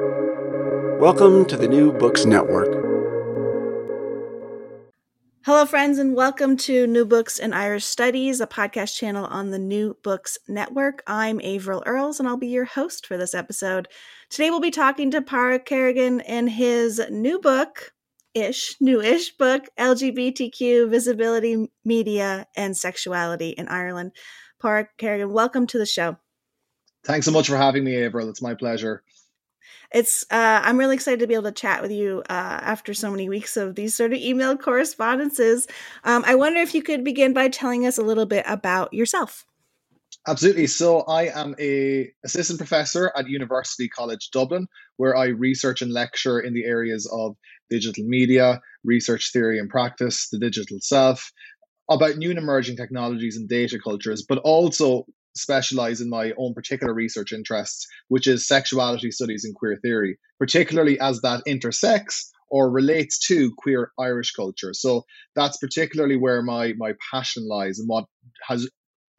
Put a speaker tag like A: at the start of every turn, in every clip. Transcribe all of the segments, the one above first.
A: Welcome to the New Books Network.
B: Hello, friends, and welcome to New Books in Irish Studies, a podcast channel on the New Books Network. I'm Averill Earls, and I'll be your host for this episode. Today, we'll be talking to Pádraig Kerrigan in his new book, ish, newish book, LGBTQ Visibility, Media, and Sexuality in Ireland. Pádraig Kerrigan, welcome to the show.
C: Thanks so much for having me, Averill. It's my pleasure
B: it's uh, i'm really excited to be able to chat with you uh, after so many weeks of these sort of email correspondences. Um, i wonder if you could begin by telling us a little bit about yourself.
C: Absolutely. So i am a assistant professor at university college dublin where i research and lecture in the areas of digital media research theory and practice the digital self about new and emerging technologies and data cultures but also specialize in my own particular research interests, which is sexuality studies and queer theory, particularly as that intersects or relates to queer Irish culture. So that's particularly where my my passion lies and what has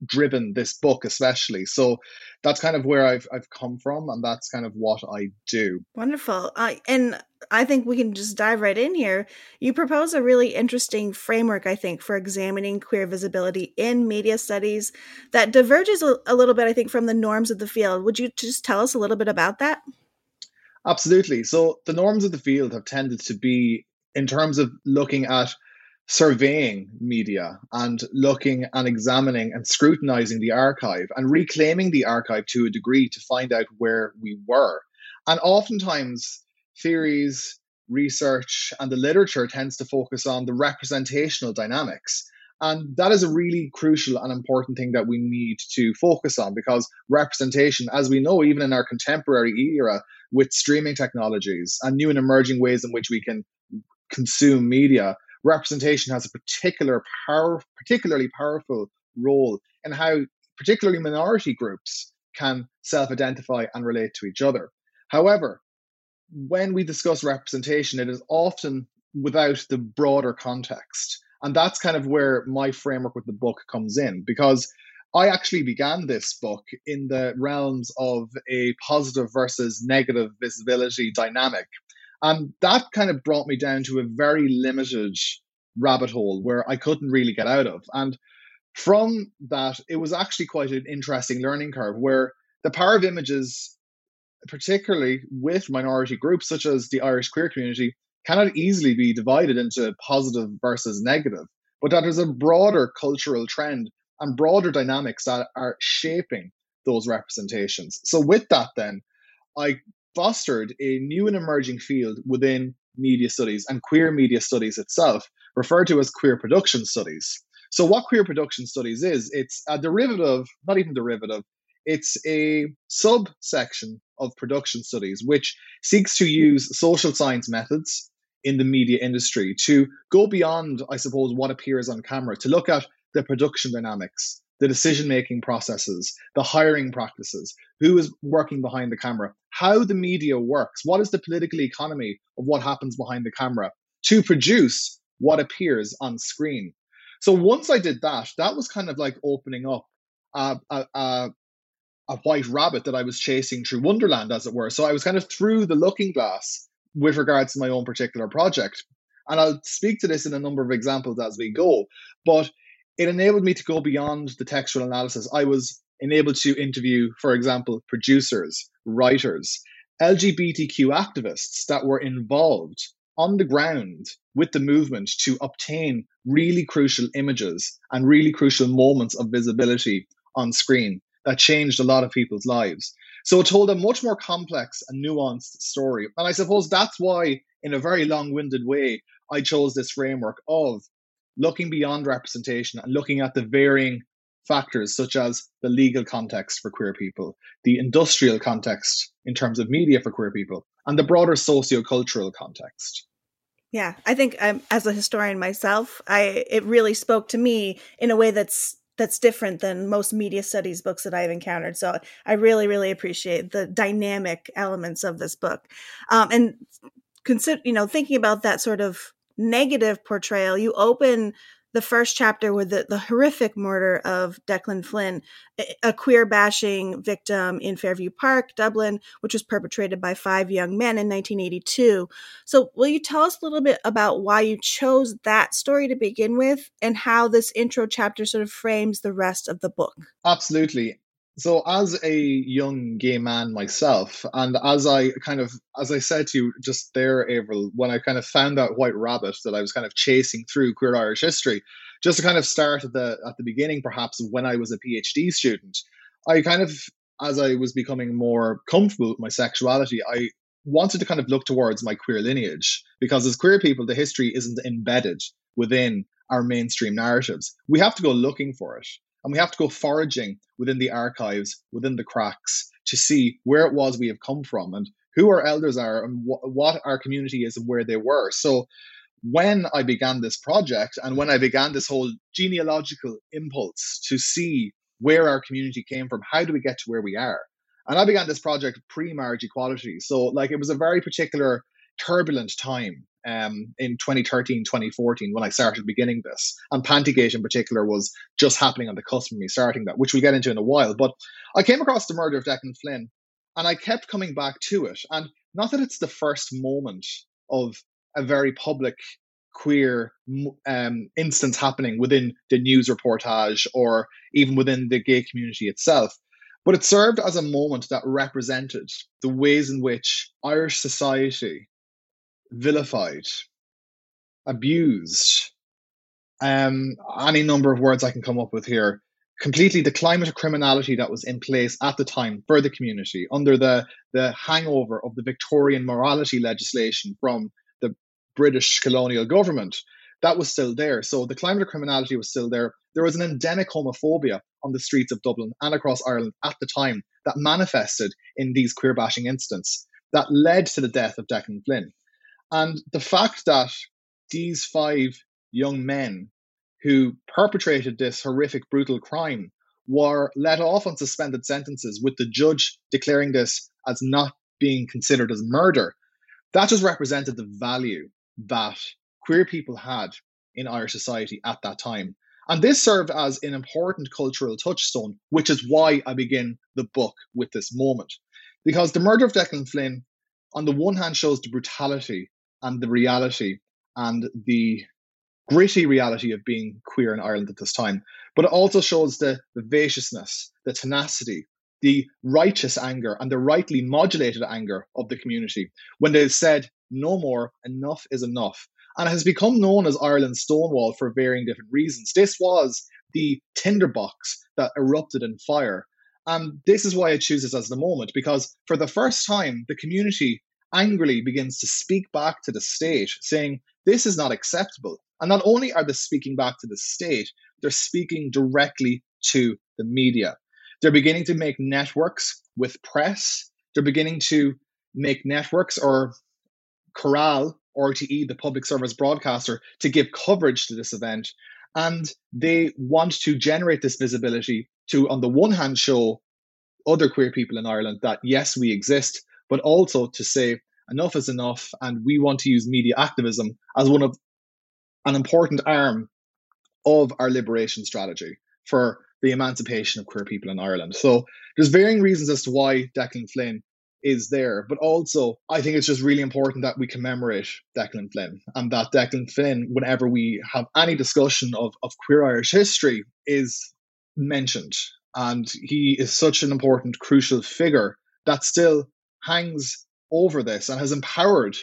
C: driven this book especially. So that's kind of where i've i've come from and that's kind of what i do.
B: Wonderful. Uh, and i think we can just dive right in here. You propose a really interesting framework i think for examining queer visibility in media studies that diverges a, a little bit i think from the norms of the field. Would you just tell us a little bit about that?
C: Absolutely. So the norms of the field have tended to be in terms of looking at surveying media and looking and examining and scrutinizing the archive and reclaiming the archive to a degree to find out where we were. And oftentimes, theories, research, and the literature tends to focus on the representational dynamics. And that is a really crucial and important thing that we need to focus on because representation, as we know, even in our contemporary era with streaming technologies and new and emerging ways in which we can consume media, representation has a particular power, particularly powerful role in how particularly minority groups can self-identify and relate to each other. However, when we discuss representation, it is often without the broader context. And that's kind of where my framework with the book comes in because I actually began this book in the realms of a positive versus negative visibility dynamic. And that kind of brought me down to a very limited rabbit hole where I couldn't really get out of. And from that, it was actually quite an interesting learning curve where the power of images, particularly with minority groups such as the Irish queer community, cannot easily be divided into positive versus negative, but that there's a broader cultural trend and broader dynamics that are shaping those representations. So, with that, then, I fostered a new and emerging field within media studies and queer media studies itself, referred to as queer production studies. So, what queer production studies is, it's a derivative, not even derivative, it's a subsection of production studies which seeks to use social science methods in the media industry to go beyond, I suppose, what appears on camera, to look at the production dynamics, the decision making processes, the hiring practices, who is working behind the camera, how the media works, what is the political economy of what happens behind the camera to produce what appears on screen. So once I did that, that was kind of like opening up a, a, a, a white rabbit that I was chasing through Wonderland, as it were. So I was kind of through the looking glass with regards to my own particular project. And I'll speak to this in a number of examples as we go. But it enabled me to go beyond the textual analysis. I was enabled to interview, for example, producers, writers, LGBTQ activists that were involved on the ground with the movement to obtain really crucial images and really crucial moments of visibility on screen that changed a lot of people's lives. So it told a much more complex and nuanced story. And I suppose that's why, in a very long winded way, I chose this framework of looking beyond representation and looking at the varying factors such as the legal context for queer people, the industrial context in terms of media for queer people, and the broader socio-cultural context.
B: Yeah, I think um, as a historian myself, I it really spoke to me in a way that's that's different than most media studies books that I've encountered. So I really, really appreciate the dynamic elements of this book, um, and consider you know thinking about that sort of negative portrayal. You open the first chapter with the, the horrific murder of Declan Flynn, a queer bashing victim in Fairview Park, Dublin, which was perpetrated by five young men in 1982. So, will you tell us a little bit about why you chose that story to begin with and how this intro chapter sort of frames the rest of the book?
C: Absolutely. So, as a young gay man myself, and as I kind of, as I said to you just there, Averill, when I kind of found that White Rabbit that I was kind of chasing through queer Irish history, just to kind of start at the at the beginning, perhaps when I was a PhD student, I kind of, as I was becoming more comfortable with my sexuality, I wanted to kind of look towards my queer lineage because as queer people, the history isn't embedded within our mainstream narratives. We have to go looking for it. And we have to go foraging within the archives, within the cracks, to see where it was we have come from and who our elders are and wh- what our community is and where they were. So when I began this project and when I began this whole genealogical impulse to see where our community came from, how do we get to where we are? And I began this project pre marriage equality. So, like, it was a very particular turbulent time um, in 2013, 2014 when I started beginning this. And Pantigate in particular was just happening on the cusp of me starting that, which we'll get into in a while. But I came across the murder of Declan Flynn and I kept coming back to it. And not that it's the first moment of a very public queer um, instance happening within the news reportage or even within the gay community itself. But it served as a moment that represented the ways in which Irish society vilified, abused, um, any number of words I can come up with here. Completely the climate of criminality that was in place at the time for the community under the, the hangover of the Victorian morality legislation from the British colonial government. That was still there. So the climate of criminality was still there. There was an endemic homophobia on the streets of Dublin and across Ireland at the time that manifested in these queer bashing incidents that led to the death of Declan Flynn. And the fact that these five young men who perpetrated this horrific, brutal crime were let off on suspended sentences, with the judge declaring this as not being considered as murder, that just represented the value that queer people had in Irish society at that time. And this served as an important cultural touchstone, which is why I begin the book with this moment. Because the murder of Declan Flynn, on the one hand, shows the brutality and the reality and the gritty reality of being queer in Ireland at this time. But it also shows the vivaciousness, the tenacity, the righteous anger, and the rightly modulated anger of the community when they said, no more, enough is enough. And it has become known as Ireland's Stonewall for varying different reasons. This was the tinderbox that erupted in fire. And this is why I choose this as the moment, because for the first time, the community angrily begins to speak back to the state, saying, This is not acceptable. And not only are they speaking back to the state, they're speaking directly to the media. They're beginning to make networks with press. They're beginning to make networks or corral RTE, the public service broadcaster, to give coverage to this event. And they want to generate this visibility to, on the one hand, show other queer people in Ireland that yes, we exist, but also to say enough is enough, and we want to use media activism as one of an important arm of our liberation strategy for the emancipation of queer people in Ireland. So there's varying reasons as to why Declan Flynn is there, but also I think it's just really important that we commemorate Declan Flynn and that Declan Flynn, whenever we have any discussion of, of queer Irish history, is mentioned. And he is such an important, crucial figure that still hangs over this and has empowered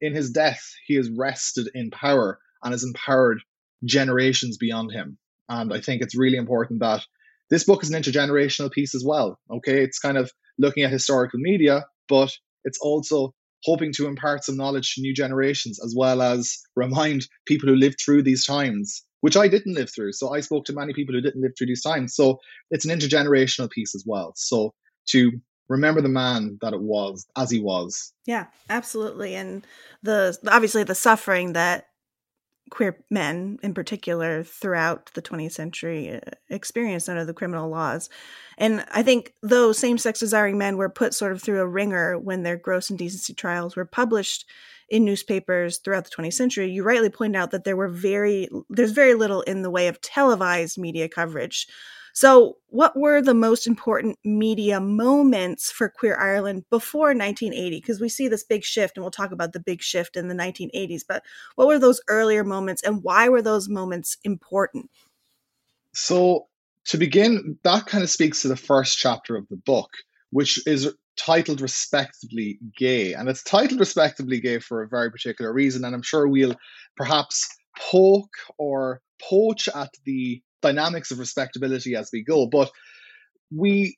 C: in his death he has rested in power and has empowered generations beyond him. And i think it's really important that this book is an intergenerational piece as well okay? It's kind of looking at historical media but it's also hoping to impart some knowledge to new generations as well as remind people who lived through these times which i didn't live through. So i spoke to many people who didn't live through these times. So it's an intergenerational piece as well. So to remember the man that it was as he was.
B: Yeah, absolutely. And the obviously the suffering that queer men in particular throughout the 20th century uh, experienced under the criminal laws. And I think though same sex desiring men were put sort of through a ringer when their gross indecency trials were published in newspapers throughout the 20th century, you rightly point out that there were very there's very little in the way of televised media coverage so, what were the most important media moments for Queer Ireland before 1980? Because we see this big shift, and we'll talk about the big shift in the 1980s. But what were those earlier moments, and why were those moments important?
C: So, to begin, that kind of speaks to the first chapter of the book, which is titled Respectably Gay. And it's titled Respectably Gay for a very particular reason. And I'm sure we'll perhaps poke or poach at the dynamics of respectability as we go. But we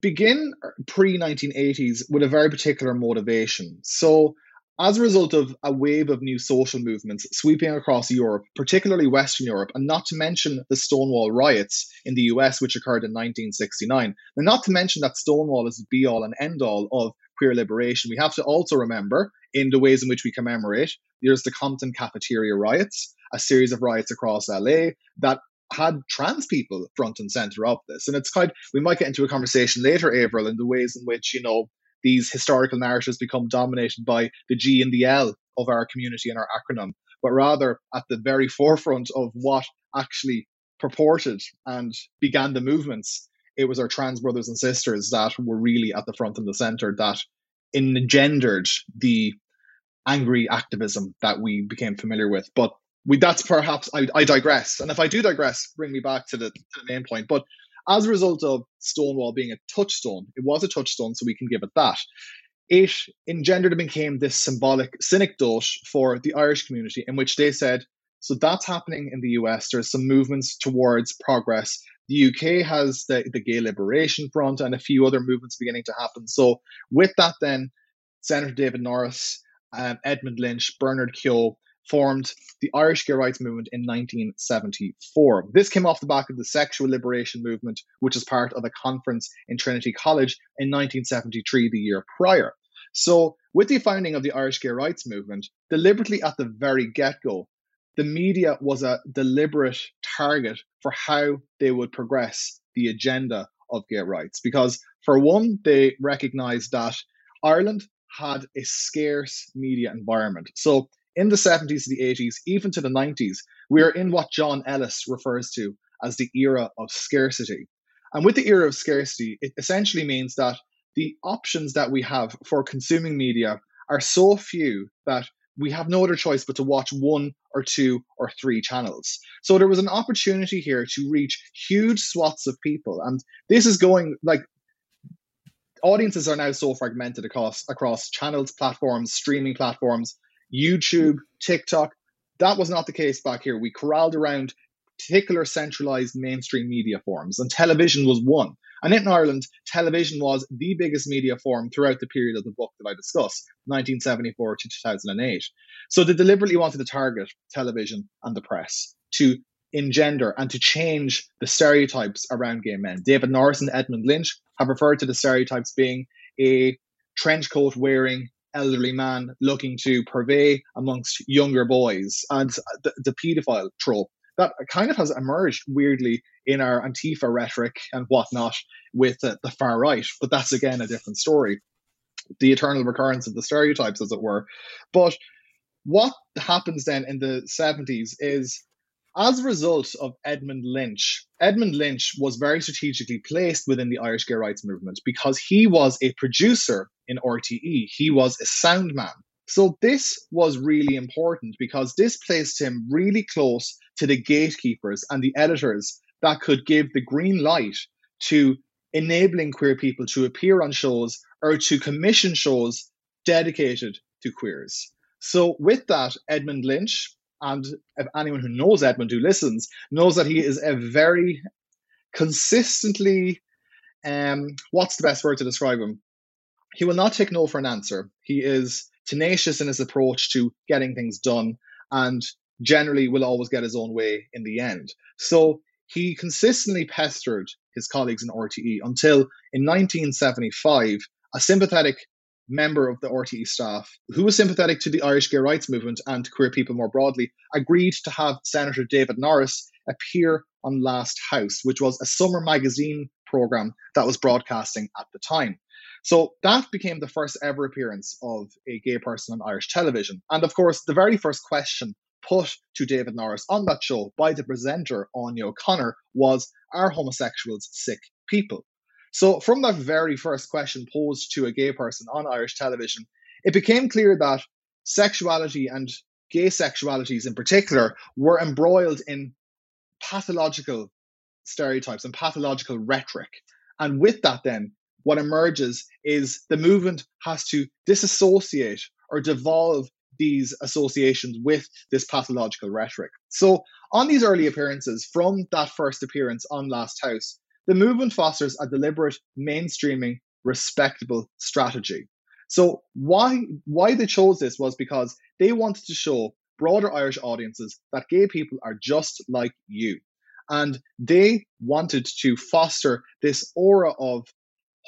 C: begin pre 1980s with a very particular motivation. So, as a result of a wave of new social movements sweeping across Europe, particularly Western Europe, and not to mention the Stonewall riots in the US, which occurred in 1969, and not to mention that Stonewall is the be all and end all of queer liberation, we have to also remember, in the ways in which we commemorate, there's the Compton cafeteria riots, a series of riots across LA that had trans people front and center of this. And it's kind we might get into a conversation later, Averill, in the ways in which, you know, these historical narratives become dominated by the G and the L of our community and our acronym, but rather at the very forefront of what actually purported and began the movements. It was our trans brothers and sisters that were really at the front and the center that engendered the angry activism that we became familiar with. But we that's perhaps I, I digress. And if I do digress, bring me back to the, to the main point. But as a result of Stonewall being a touchstone, it was a touchstone, so we can give it that. It engendered and became this symbolic synecdoche for the Irish community, in which they said, so that's happening in the US. There's some movements towards progress. The UK has the, the Gay Liberation Front and a few other movements beginning to happen. So, with that, then, Senator David Norris, um, Edmund Lynch, Bernard Keogh, formed the Irish gay rights movement in 1974. This came off the back of the sexual liberation movement, which is part of a conference in Trinity College in 1973, the year prior. So, with the founding of the Irish gay rights movement, deliberately at the very get go, the media was a deliberate target for how they would progress the agenda of gay rights. Because, for one, they recognized that Ireland had a scarce media environment. So, in the 70s to the 80s, even to the 90s, we are in what John Ellis refers to as the era of scarcity. And with the era of scarcity, it essentially means that the options that we have for consuming media are so few that we have no other choice but to watch one or two or three channels. So there was an opportunity here to reach huge swaths of people. And this is going like audiences are now so fragmented across across channels, platforms, streaming platforms YouTube, TikTok. That was not the case back here. We corralled around particular centralized mainstream media forms, and television was one. And in Ireland, television was the biggest media form throughout the period of the book that I discuss, 1974 to 2008. So they deliberately wanted to target television and the press to engender and to change the stereotypes around gay men. David Norris and Edmund Lynch have referred to the stereotypes being a trench coat wearing elderly man looking to purvey amongst younger boys and the, the paedophile trope that kind of has emerged weirdly in our Antifa rhetoric and whatnot with uh, the far right. But that's again a different story. The eternal recurrence of the stereotypes, as it were. But what happens then in the 70s is as a result of Edmund Lynch, Edmund Lynch was very strategically placed within the Irish gay rights movement because he was a producer in RTE. He was a sound man. So this was really important because this placed him really close to the gatekeepers and the editors that could give the green light to enabling queer people to appear on shows or to commission shows dedicated to queers. So with that, Edmund Lynch and if anyone who knows Edmund who listens knows that he is a very consistently um what's the best word to describe him he will not take no for an answer he is tenacious in his approach to getting things done and generally will always get his own way in the end so he consistently pestered his colleagues in RTE until in 1975 a sympathetic member of the RTE staff, who was sympathetic to the Irish gay rights movement and to queer people more broadly, agreed to have Senator David Norris appear on Last House, which was a summer magazine program that was broadcasting at the time. So that became the first ever appearance of a gay person on Irish television. And of course, the very first question put to David Norris on that show by the presenter, Anya O'Connor, was Are homosexuals sick people? So, from that very first question posed to a gay person on Irish television, it became clear that sexuality and gay sexualities in particular were embroiled in pathological stereotypes and pathological rhetoric. And with that, then, what emerges is the movement has to disassociate or devolve these associations with this pathological rhetoric. So, on these early appearances, from that first appearance on Last House, the movement fosters a deliberate mainstreaming, respectable strategy. So, why why they chose this was because they wanted to show broader Irish audiences that gay people are just like you. And they wanted to foster this aura of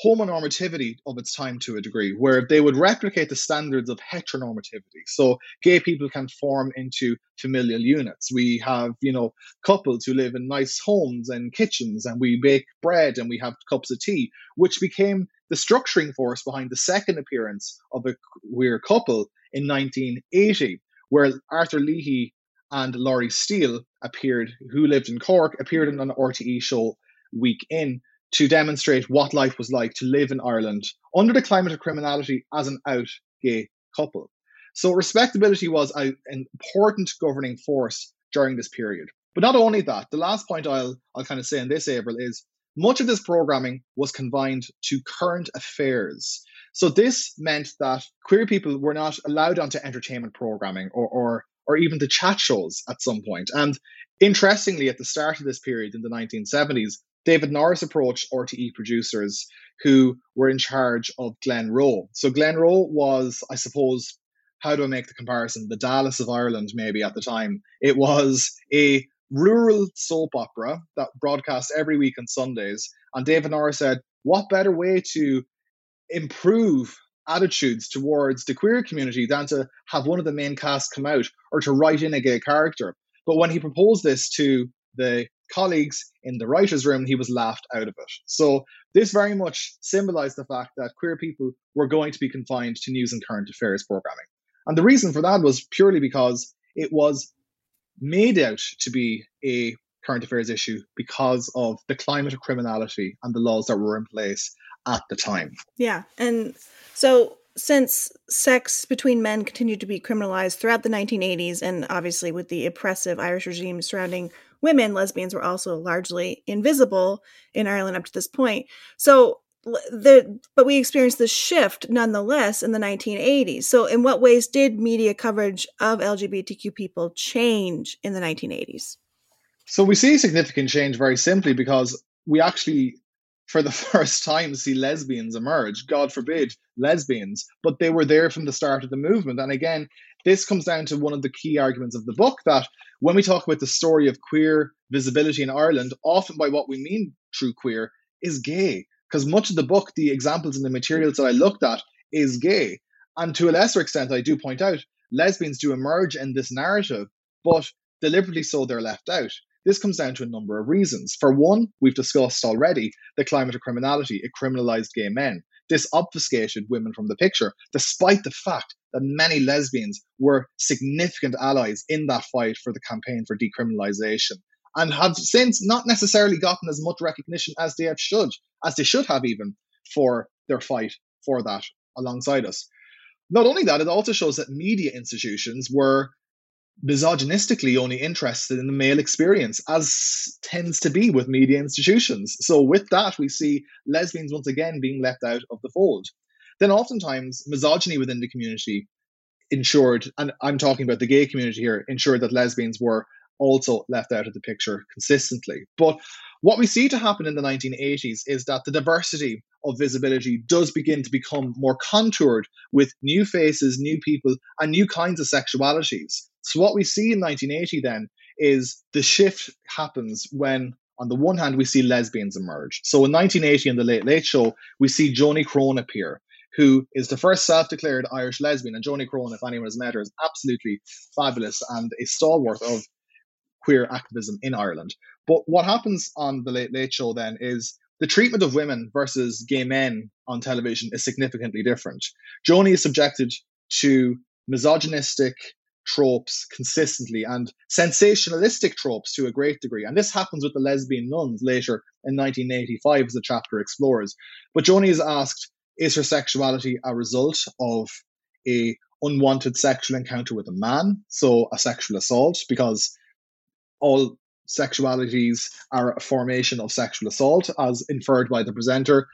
C: homonormativity of its time to a degree, where they would replicate the standards of heteronormativity. So gay people can form into familial units. We have, you know, couples who live in nice homes and kitchens, and we bake bread and we have cups of tea, which became the structuring force behind the second appearance of a queer couple in 1980, where Arthur Leahy and Laurie Steele appeared, who lived in Cork, appeared in an RTE show week in to demonstrate what life was like to live in Ireland under the climate of criminality as an out gay couple. So respectability was a, an important governing force during this period. But not only that, the last point I'll I'll kind of say in this, April is much of this programming was confined to current affairs. So this meant that queer people were not allowed onto entertainment programming or, or or even to chat shows at some point. And interestingly, at the start of this period in the 1970s, David Norris approached RTE producers who were in charge of Glenroe. So Glenroe was, I suppose, how do I make the comparison? The Dallas of Ireland, maybe at the time. It was a rural soap opera that broadcast every week on Sundays. And David Norris said, what better way to improve attitudes towards the queer community than to have one of the main cast come out or to write in a gay character? But when he proposed this to the colleagues in the writer's room, he was laughed out of it. So this very much symbolized the fact that queer people were going to be confined to news and current affairs programming. And the reason for that was purely because it was made out to be a current affairs issue because of the climate of criminality and the laws that were in place at the time.
B: Yeah. And so since sex between men continued to be criminalized throughout the 1980s and obviously with the oppressive Irish regime surrounding women, lesbians were also largely invisible in Ireland up to this point. So the but we experienced this shift nonetheless in the 1980s. So in what ways did media coverage of LGBTQ people change in the 1980s?
C: So we see significant change very simply because we actually for the first time see lesbians emerge. God forbid lesbians, but they were there from the start of the movement. And again, this comes down to one of the key arguments of the book that when we talk about the story of queer visibility in Ireland, often by what we mean true queer is gay. Because much of the book, the examples and the materials that I looked at is gay. And to a lesser extent, I do point out lesbians do emerge in this narrative, but deliberately so they're left out. This comes down to a number of reasons. For one, we've discussed already the climate of criminality. It criminalized gay men. This obfuscated women from the picture, despite the fact that many lesbians were significant allies in that fight for the campaign for decriminalization and have since not necessarily gotten as much recognition as they have should, as they should have even for their fight for that alongside us. Not only that, it also shows that media institutions were misogynistically only interested in the male experience, as tends to be with media institutions. So, with that, we see lesbians once again being left out of the fold. Then, oftentimes, misogyny within the community ensured, and I'm talking about the gay community here, ensured that lesbians were also left out of the picture consistently. But what we see to happen in the 1980s is that the diversity of visibility does begin to become more contoured with new faces, new people, and new kinds of sexualities. So, what we see in 1980 then is the shift happens when, on the one hand, we see lesbians emerge. So, in 1980, in the Late Late Show, we see Joni Crone appear, who is the first self-declared Irish lesbian. And Joni Crone, if anyone has met her, is absolutely fabulous and a stalwart of queer activism in Ireland. But what happens on the Late Late Show then is the treatment of women versus gay men on television is significantly different. Joni is subjected to misogynistic tropes consistently and sensationalistic tropes to a great degree. And this happens with the lesbian nuns later in 1985, as the chapter explores. But Joni is asked, is her sexuality a result of a unwanted sexual encounter with a man, so a sexual assault, because all sexualities are a formation of sexual assault, as inferred by the presenter.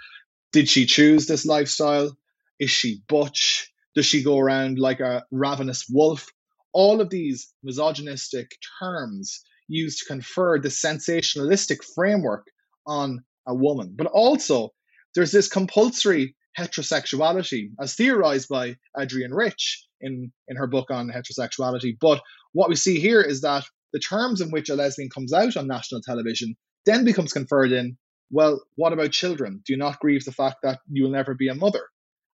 C: Did she choose this lifestyle? Is she butch? Does she go around like a ravenous wolf? All of these misogynistic terms used to confer the sensationalistic framework on a woman. But also, there's this compulsory heterosexuality, as theorized by Adrienne Rich in, in her book on heterosexuality. But what we see here is that the terms in which a lesbian comes out on national television then becomes conferred in, well, what about children? Do not grieve the fact that you will never be a mother?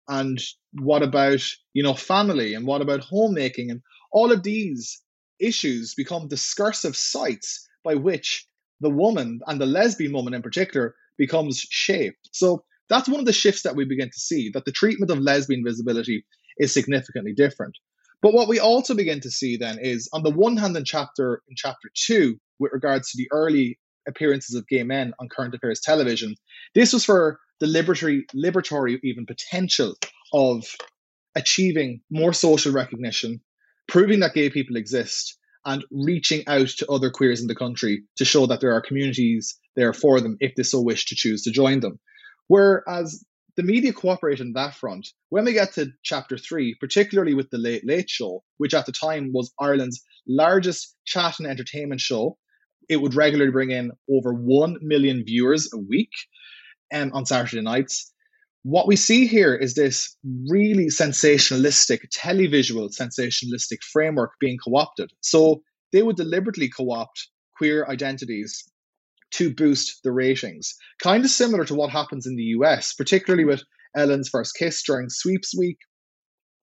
C: And what about, you know, family? And what about homemaking? And all of these issues become discursive sites by which the woman and the lesbian woman in particular becomes shaped. So that's one of the shifts that we begin to see that the treatment of lesbian visibility is significantly different. But what we also begin to see then is, on the one hand, in chapter in chapter two, with regards to the early appearances of gay men on current affairs television, this was for the liberatory, liberatory even potential of achieving more social recognition, proving that gay people exist, and reaching out to other queers in the country to show that there are communities there for them if they so wish to choose to join them. Whereas the media cooperate on that front. When we get to chapter three, particularly with the Late Late Show, which at the time was Ireland's largest chat and entertainment show, it would regularly bring in over 1 million viewers a week um, on Saturday nights. What we see here is this really sensationalistic, televisual sensationalistic framework being co opted. So they would deliberately co opt queer identities to boost the ratings. Kind of similar to what happens in the US, particularly with Ellen's first kiss during sweeps week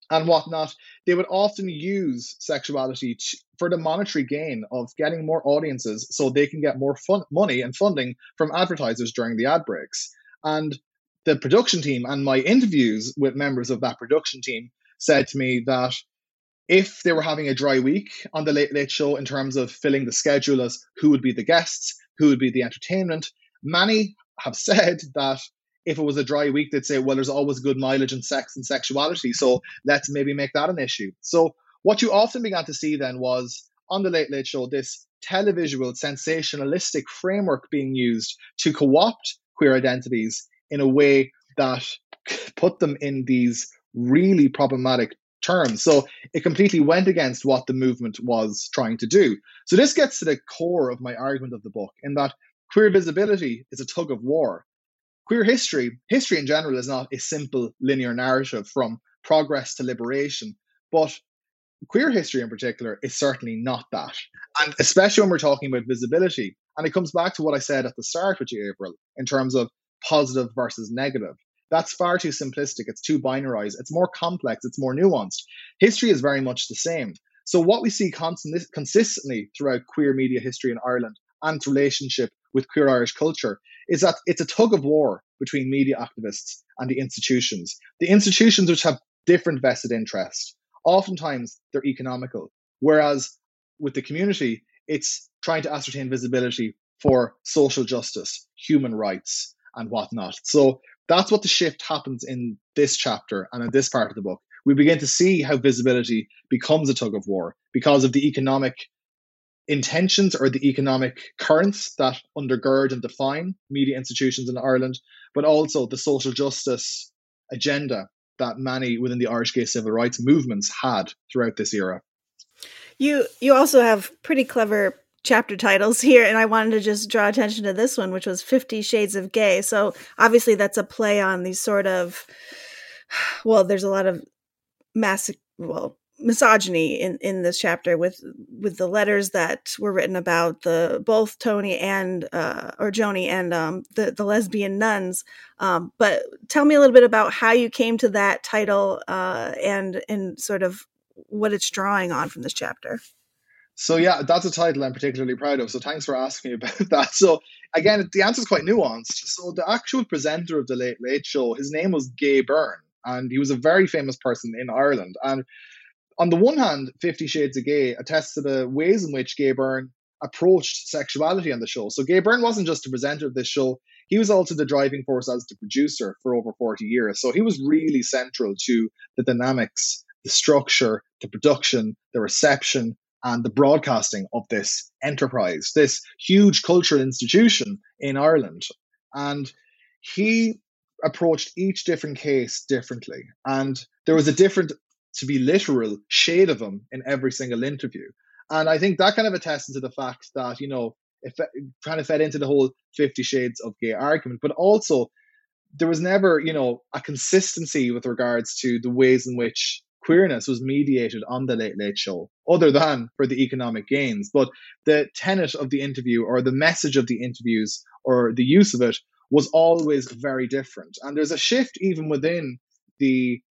C: and whatnot. They would often use sexuality to, for the monetary gain of getting more audiences so they can get more fun, money and funding from advertisers during the ad breaks. And the production team and my interviews with members of that production team said to me that if they were having a dry week on the Late Late Show in terms of filling the schedule as who would be the guests, who would be the entertainment. Many have said that if it was a dry week, they'd say, well, there's always good mileage in sex and sexuality. So let's maybe make that an issue. So what you often began to see then was on the Late Late Show, this televisual sensationalistic framework being used to co opt queer identities in a way that put them in these really problematic terms. So it completely went against what the movement was trying to do. So this gets to the core of my argument of the book in that queer visibility is a tug of war. Queer history, history in general, is not a simple linear narrative from progress to liberation, but queer history in particular is certainly not that. And especially when we're talking about visibility, and it comes back to what I said at the start with you, April, in terms of positive versus negative. That's far too simplistic. It's too binarized. It's more complex. It's more nuanced. History is very much the same. So what we see constant, consistently throughout queer media history in Ireland and its relationship with queer Irish culture is that it's a tug of war between media activists and the institutions. The institutions which have different vested interests. Oftentimes they're economical, whereas with the community, it's trying to ascertain visibility for social justice, human rights, and whatnot. So that's what the shift happens in this chapter and in this part of the book. We begin to see how visibility becomes a tug of war because of the economic intentions or the economic currents that undergird and define media institutions in Ireland, but also the social justice agenda that many within the Irish gay civil rights movements had throughout this era.
B: You you also have pretty clever chapter titles here and I wanted to just draw attention to this one which was 50 shades of gay. So obviously that's a play on these sort of well there's a lot of mass well misogyny in in this chapter with with the letters that were written about the both Tony and uh, or Joni and um, the the lesbian nuns. Um, but tell me a little bit about how you came to that title uh, and and sort of what it's drawing on from this chapter.
C: So yeah, that's a title I'm particularly proud of. So thanks for asking me about that. So again, the answer is quite nuanced. So the actual presenter of the Late Late Show, his name was Gay Byrne, and he was a very famous person in Ireland. And on the one hand, Fifty Shades of Gay attests to the ways in which Gay Byrne approached sexuality on the show. So Gay Byrne wasn't just the presenter of this show, he was also the driving force as the producer for over 40 years. So he was really central to the dynamics, the structure, the production, the reception, and the broadcasting of this enterprise, this huge cultural institution in Ireland. And he approached each different case differently. And there was a different to be literal shade of him in every single interview. And I think that kind of attests to the fact that, you know, it kind of fed into the whole Fifty Shades of Gay argument, but also there was never, you know, a consistency with regards to the ways in which queerness was mediated on the Late Late Show, other than for the economic gains. But the tenet of the interview or the message of the interviews or the use of it was always very different. And there's a shift even within the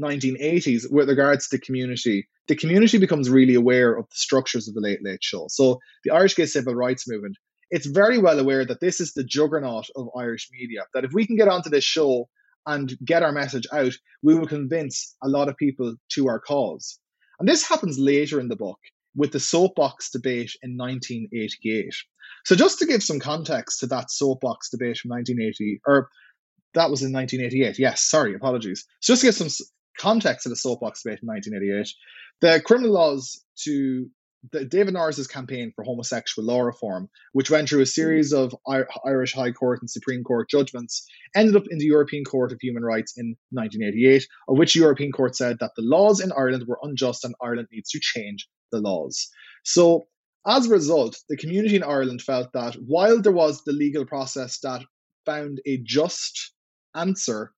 C: 1980s with regards to the community, the community becomes really aware of the structures of the Late Late Show. So the Irish Gay Civil Rights Movement, it's very well aware that this is the juggernaut of Irish media. That if we can get onto this show and get our message out, we will convince a lot of people to our cause. And this happens later in the book with the soapbox debate in 1988. So just to give some context to that soapbox debate from 1980, or that was in 1988. Yes, sorry, apologies. So just to give some context of the soapbox debate in 1988, the criminal laws to the, David Norris's campaign for homosexual law reform, which went through a series of I- Irish High Court and Supreme Court judgments, ended up in the European Court of Human Rights in 1988, of which European Court said that the laws in Ireland were unjust and Ireland needs to change the laws. So, as a result, the community in Ireland felt that while there was the legal process that found a just answer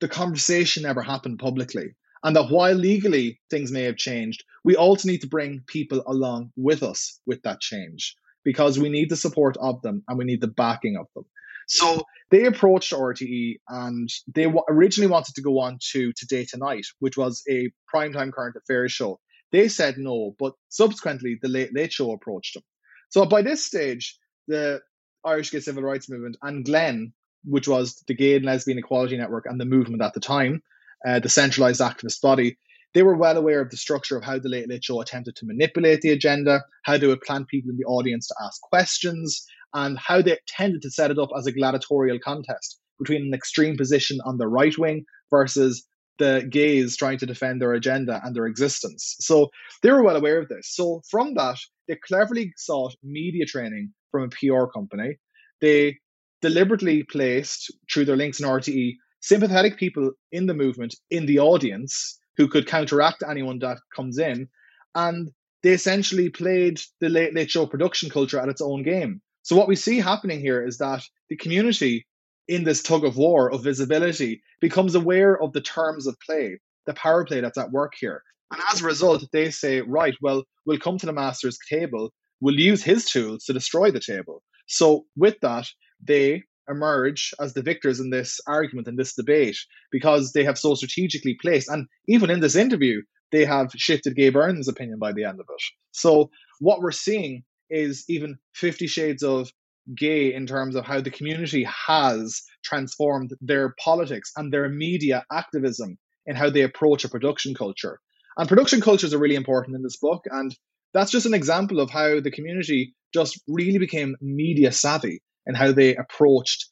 C: the conversation never happened publicly. And that while legally things may have changed, we also need to bring people along with us with that change because we need the support of them and we need the backing of them. So they approached RTE and they w- originally wanted to go on to Today Tonight, which was a primetime current affairs show. They said no, but subsequently the Late Late Show approached them. So by this stage, the Irish Gay Civil Rights Movement and GLEN which was the Gay and Lesbian Equality Network and the movement at the time, uh, the centralized activist body, they were well aware of the structure of how the Late Late Show attempted to manipulate the agenda, how they would plant people in the audience to ask questions, and how they tended to set it up as a gladiatorial contest between an extreme position on the right wing versus the gays trying to defend their agenda and their existence. So they were well aware of this. So from that, they cleverly sought media training from a PR company. They deliberately placed through their links in RTE sympathetic people in the movement in the audience who could counteract anyone that comes in. And they essentially played the Late Late Show production culture at its own game. So what we see happening here is that the community in this tug of war of visibility becomes aware of the terms of play, the power play that's at work here. And as a result, they say, right, well, we'll come to the master's table, we'll use his tools to destroy the table. So with that, they emerge as the victors in this argument in this debate because they have so strategically placed and even in this interview they have shifted Gay Byrne's opinion by the end of it. So what we're seeing is even 50 shades of gay in terms of how the community has transformed their politics and their media activism in how they approach a production culture. And production cultures are really important in this book and that's just an example of how the community just really became media savvy and how they approached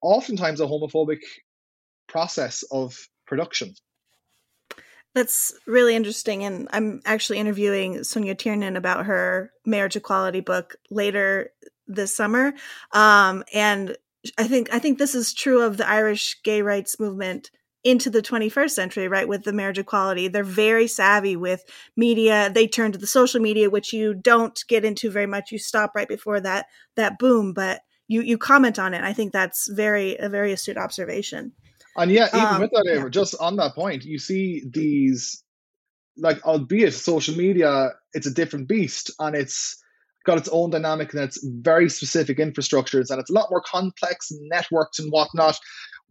C: oftentimes a homophobic process of production.
B: That's really interesting. And I'm actually interviewing Sonja Tiernan about her marriage equality book later this summer. Um, and I think I think this is true of the Irish gay rights movement into the 21st century, right? With the marriage equality, they're very savvy with media. They turn to the social media, which you don't get into very much. You stop right before that that boom, but you you comment on it. I think that's very a very astute observation.
C: And yeah, even um, with that, yeah. just on that point, you see these like albeit social media, it's a different beast and it's got its own dynamic and it's very specific infrastructures and it's a lot more complex networks and whatnot.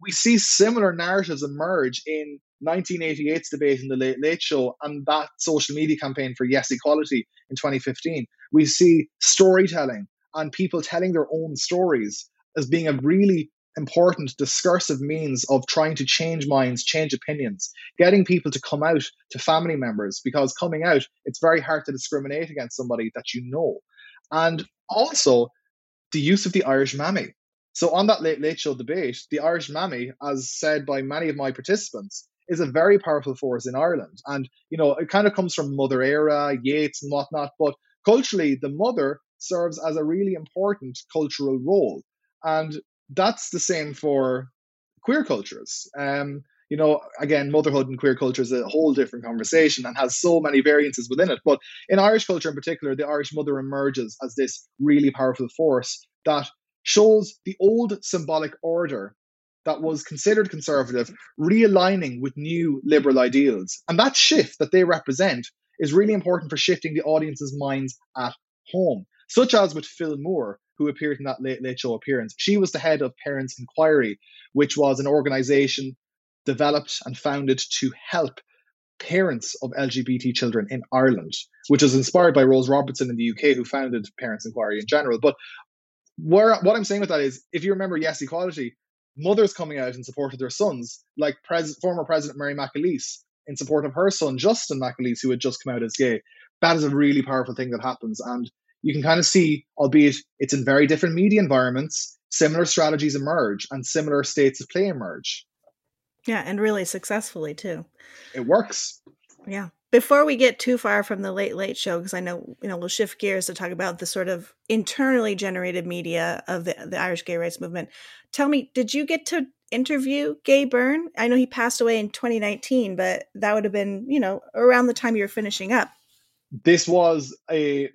C: We see similar narratives emerge in 1988's debate in the Late Late Show and that social media campaign for Yes Equality in 2015. We see storytelling and people telling their own stories as being a really important discursive means of trying to change minds, change opinions, getting people to come out to family members because coming out, it's very hard to discriminate against somebody that you know. And also the use of the Irish mammy. So on that late late show debate, the Irish mammy, as said by many of my participants, is a very powerful force in Ireland. And you know, it kind of comes from Mother Era, Yeats and whatnot, but culturally the mother serves as a really important cultural role. And that's the same for queer cultures. Um, you know, again, motherhood and queer culture is a whole different conversation and has so many variances within it. But in Irish culture in particular, the Irish mother emerges as this really powerful force that shows the old symbolic order that was considered conservative realigning with new liberal ideals. And that shift that they represent is really important for shifting the audience's minds at home, such as with Phil Moore, who appeared in that late late show appearance. She was the head of Parents Inquiry, which was an organization developed and founded to help parents of LGBT children in Ireland, which was inspired by Rose Robertson in the UK, who founded Parents Inquiry in general. But where what I'm saying with that is, if you remember Yes Equality, mothers coming out in support of their sons, like pres- former President Mary McAleese in support of her son Justin McAleese, who had just come out as gay. That is a really powerful thing that happens, and you can kind of see, albeit it's in very different media environments, similar strategies emerge and similar states of play emerge.
B: Yeah, and really successfully too.
C: It works.
B: Yeah. Before we get too far from the late late show, because I know you know we'll shift gears to talk about the sort of internally generated media of the the Irish gay rights movement. Tell me, did you get to interview Gay Byrne? I know he passed away in 2019, but that would have been you know around the time you were finishing up.
C: This was a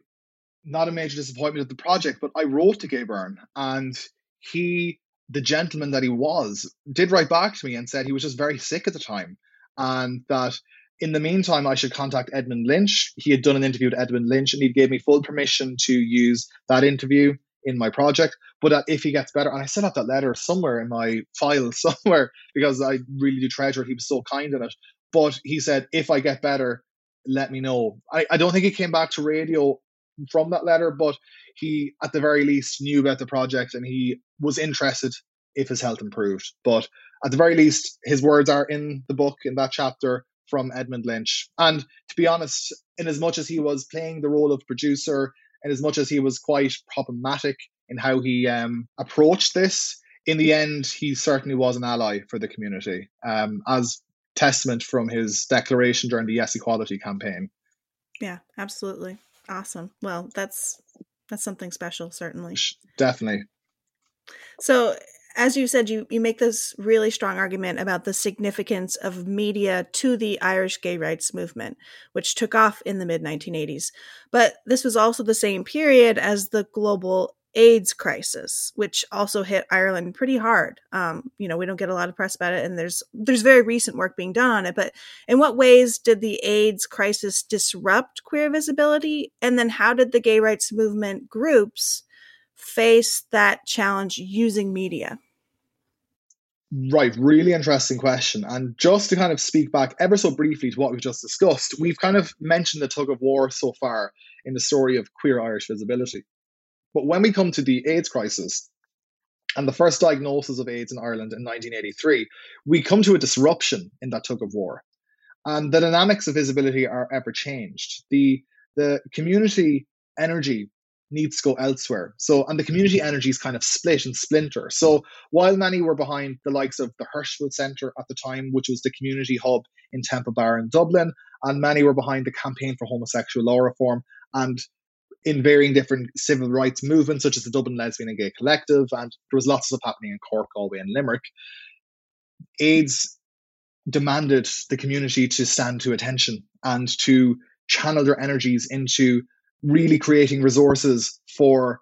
C: not a major disappointment of the project, but I wrote to Gay Byrne and he, the gentleman that he was, did write back to me and said he was just very sick at the time and that in the meantime I should contact Edmund Lynch. He had done an interview with Edmund Lynch and he gave me full permission to use that interview in my project. But that if he gets better, and I still have that letter somewhere in my file somewhere because I really do treasure it. He was so kind in it. But he said, if I get better, let me know. I, I don't think he came back to radio from that letter, but he, at the very least, knew about the project and he was interested if his health improved. But at the very least, his words are in the book in that chapter from Edmund Lynch. And to be honest, in as much as he was playing the role of producer, and as much as he was quite problematic in how he um, approached this, in the end, he certainly was an ally for the community, um, as testament from his declaration during the Yes Equality campaign.
B: Yeah, absolutely. Awesome. Well, that's that's something special, certainly.
C: Definitely.
B: So, as you said, you, you make this really strong argument about the significance of media to the Irish gay rights movement, which took off in the mid 1980s. But this was also the same period as the global AIDS crisis, which also hit Ireland pretty hard. Um, you know, we don't get a lot of press about it, and there's there's very recent work being done on it. But in what ways did the AIDS crisis disrupt queer visibility, and then how did the gay rights movement groups face that challenge using media?
C: Right, really interesting question. And just to kind of speak back ever so briefly to what we've just discussed, we've kind of mentioned the tug of war so far in the story of queer Irish visibility. But when we come to the AIDS crisis and the first diagnosis of AIDS in Ireland in 1983, we come to a disruption in that tug of war. And the dynamics of visibility are ever changed. The, the community energy needs to go elsewhere. So, and the community energy is kind of split and splinter. So, while many were behind the likes of the Hirschfeld Centre at the time, which was the community hub in Temple Bar in Dublin, and many were behind the campaign for homosexual law reform, and in varying different civil rights movements, such as the Dublin Lesbian and Gay Collective, and there was lots of stuff happening in Cork, Galway, and Limerick. AIDS demanded the community to stand to attention and to channel their energies into really creating resources for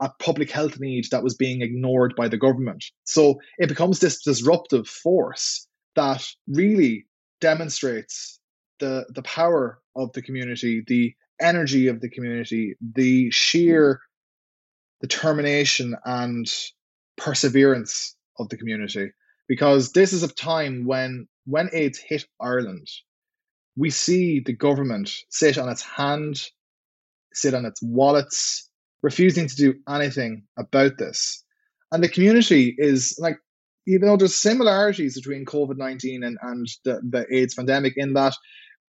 C: a public health need that was being ignored by the government. So it becomes this disruptive force that really demonstrates the the power of the community, the energy of the community, the sheer determination and perseverance of the community. Because this is a time when when AIDS hit Ireland, we see the government sit on its hand, sit on its wallets, refusing to do anything about this. And the community is like, you know, there's similarities between COVID 19 and, and the, the AIDS pandemic in that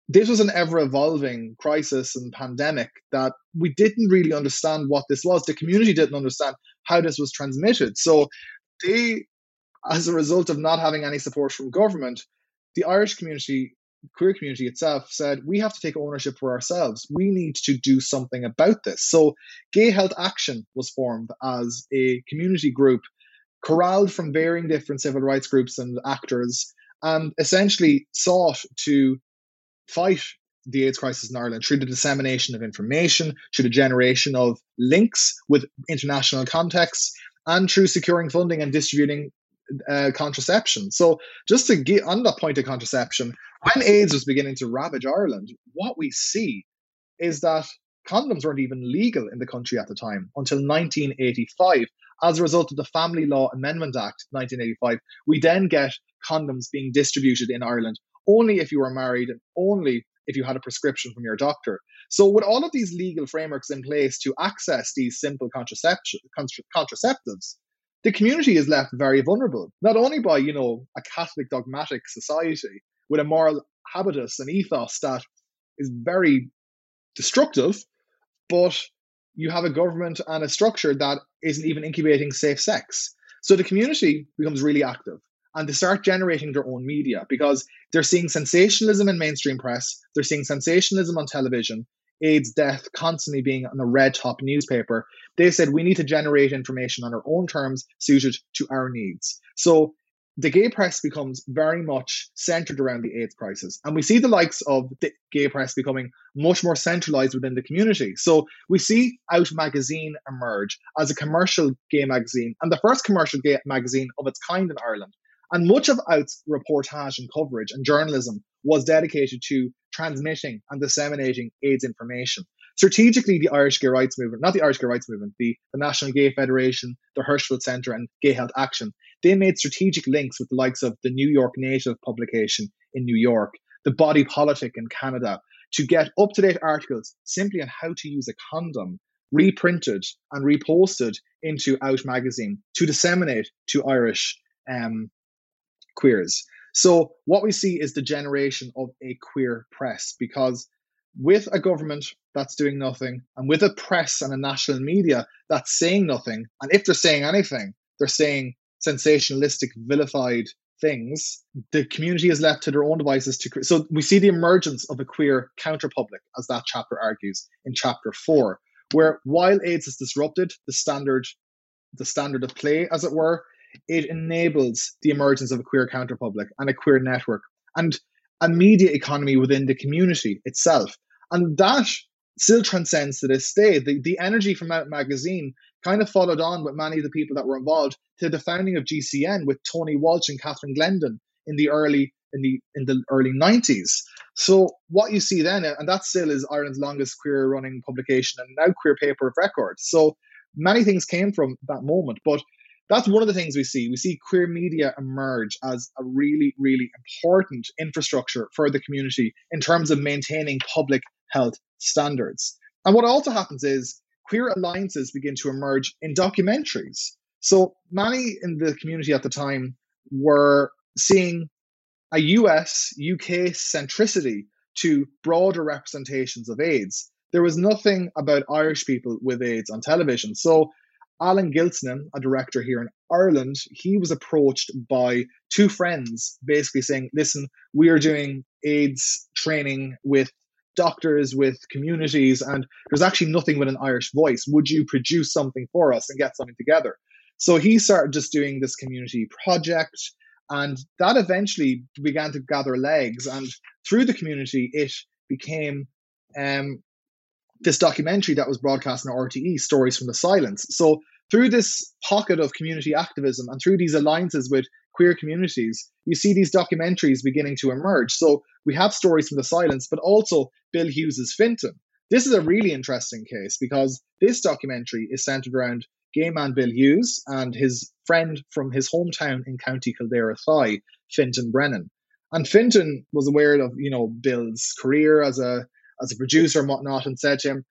C: this was an ever evolving crisis and pandemic that we didn't really understand what this was. The community didn't understand how this was transmitted. So they, as a result of not having any support from government, the Irish community, queer community itself said, we have to take ownership for ourselves. We need to do something about this. So Gay Health Action was formed as a community group corralled from varying different civil rights groups and actors and essentially sought to fight the AIDS crisis in Ireland through the dissemination of information, through the generation of links with international contexts, and through securing funding and distributing uh, contraception. So, just to get on that point of contraception, when AIDS was beginning to ravage Ireland, what we see is that condoms weren't even legal in the country at the time until 1985. As a result of the Family Law Amendment Act 1985, we then get condoms being distributed in Ireland only if you were married and only if you had a prescription from your doctor. So, with all of these legal frameworks in place to access these simple contraception, contraceptives, the community is left very vulnerable, not only by, you know, a Catholic dogmatic society with a moral habitus and ethos that is very destructive, but you have a government and a structure that isn't even incubating safe sex. So the community becomes really active and they start generating their own media because they're seeing sensationalism in mainstream press, they're seeing sensationalism on television, AIDS death constantly being on a red top newspaper. They said we need to generate information on our own terms suited to our needs. So the gay press becomes very much centered around the AIDS crisis. And we see the likes of the gay press becoming much more centralized within the community. So we see Out Magazine emerge as a commercial gay magazine and the first commercial gay magazine of its kind in Ireland. And much of Out's reportage and coverage and journalism was dedicated to transmitting and disseminating AIDS information. Strategically, the Irish Gay Rights Movement, not the Irish Gay Rights Movement, the, the National Gay Federation, the Hirschfeld Centre, and Gay Health Action, they made strategic links with the likes of the New York Native publication in New York, the Body Politic in Canada, to get up to date articles simply on how to use a condom reprinted and reposted into Out magazine to disseminate to Irish um, queers. So what we see is the generation of a queer press because with a government that's doing nothing and with a press and a national media that's saying nothing, and if they're saying anything, they're saying sensationalistic, vilified things, the community is left to their own devices to create. so we see the emergence of a queer counterpublic, as that chapter argues in chapter four, where while AIDS is disrupted, the standard the standard of play, as it were, it enables the emergence of a queer counterpublic and a queer network and a media economy within the community itself. And that still transcends to this day. The, the energy from Out Magazine kind of followed on with many of the people that were involved to the founding of GCN with Tonie Walsh and Catherine Glendon in the early in the in the early 90s. So what you see then, and that still is Ireland's longest queer running publication and now queer paper of record. So many things came from that moment. But that's one of the things we see. We see queer media emerge as a really, really important infrastructure for the community in terms of maintaining public health standards. And what also happens is queer alliances begin to emerge in documentaries. So many in the community at the time were seeing a US, UK centricity to broader representations of AIDS. There was nothing about Irish people with AIDS on television. So Alan Gilsenan, a director here in Ireland, he was approached by two friends basically saying, listen, we are doing AIDS training with doctors, with communities, and there's actually nothing with an Irish voice. Would you produce something for us and get something together? So he started just doing this community project, and that eventually began to gather legs. And through the community, it became um, this documentary that was broadcast on RTE, Stories from the Silence. So through this pocket of community activism and through these alliances with queer communities, you see these documentaries beginning to emerge. So we have stories from the silence, but also Bill Hughes's Fintan. This is a really interesting case because this documentary is centered around gay man Bill Hughes and his friend from his hometown in County Kildare Athy, Fintan Brennan. And Fintan was aware of, you know, Bill's career as a as a producer and whatnot, and said to him,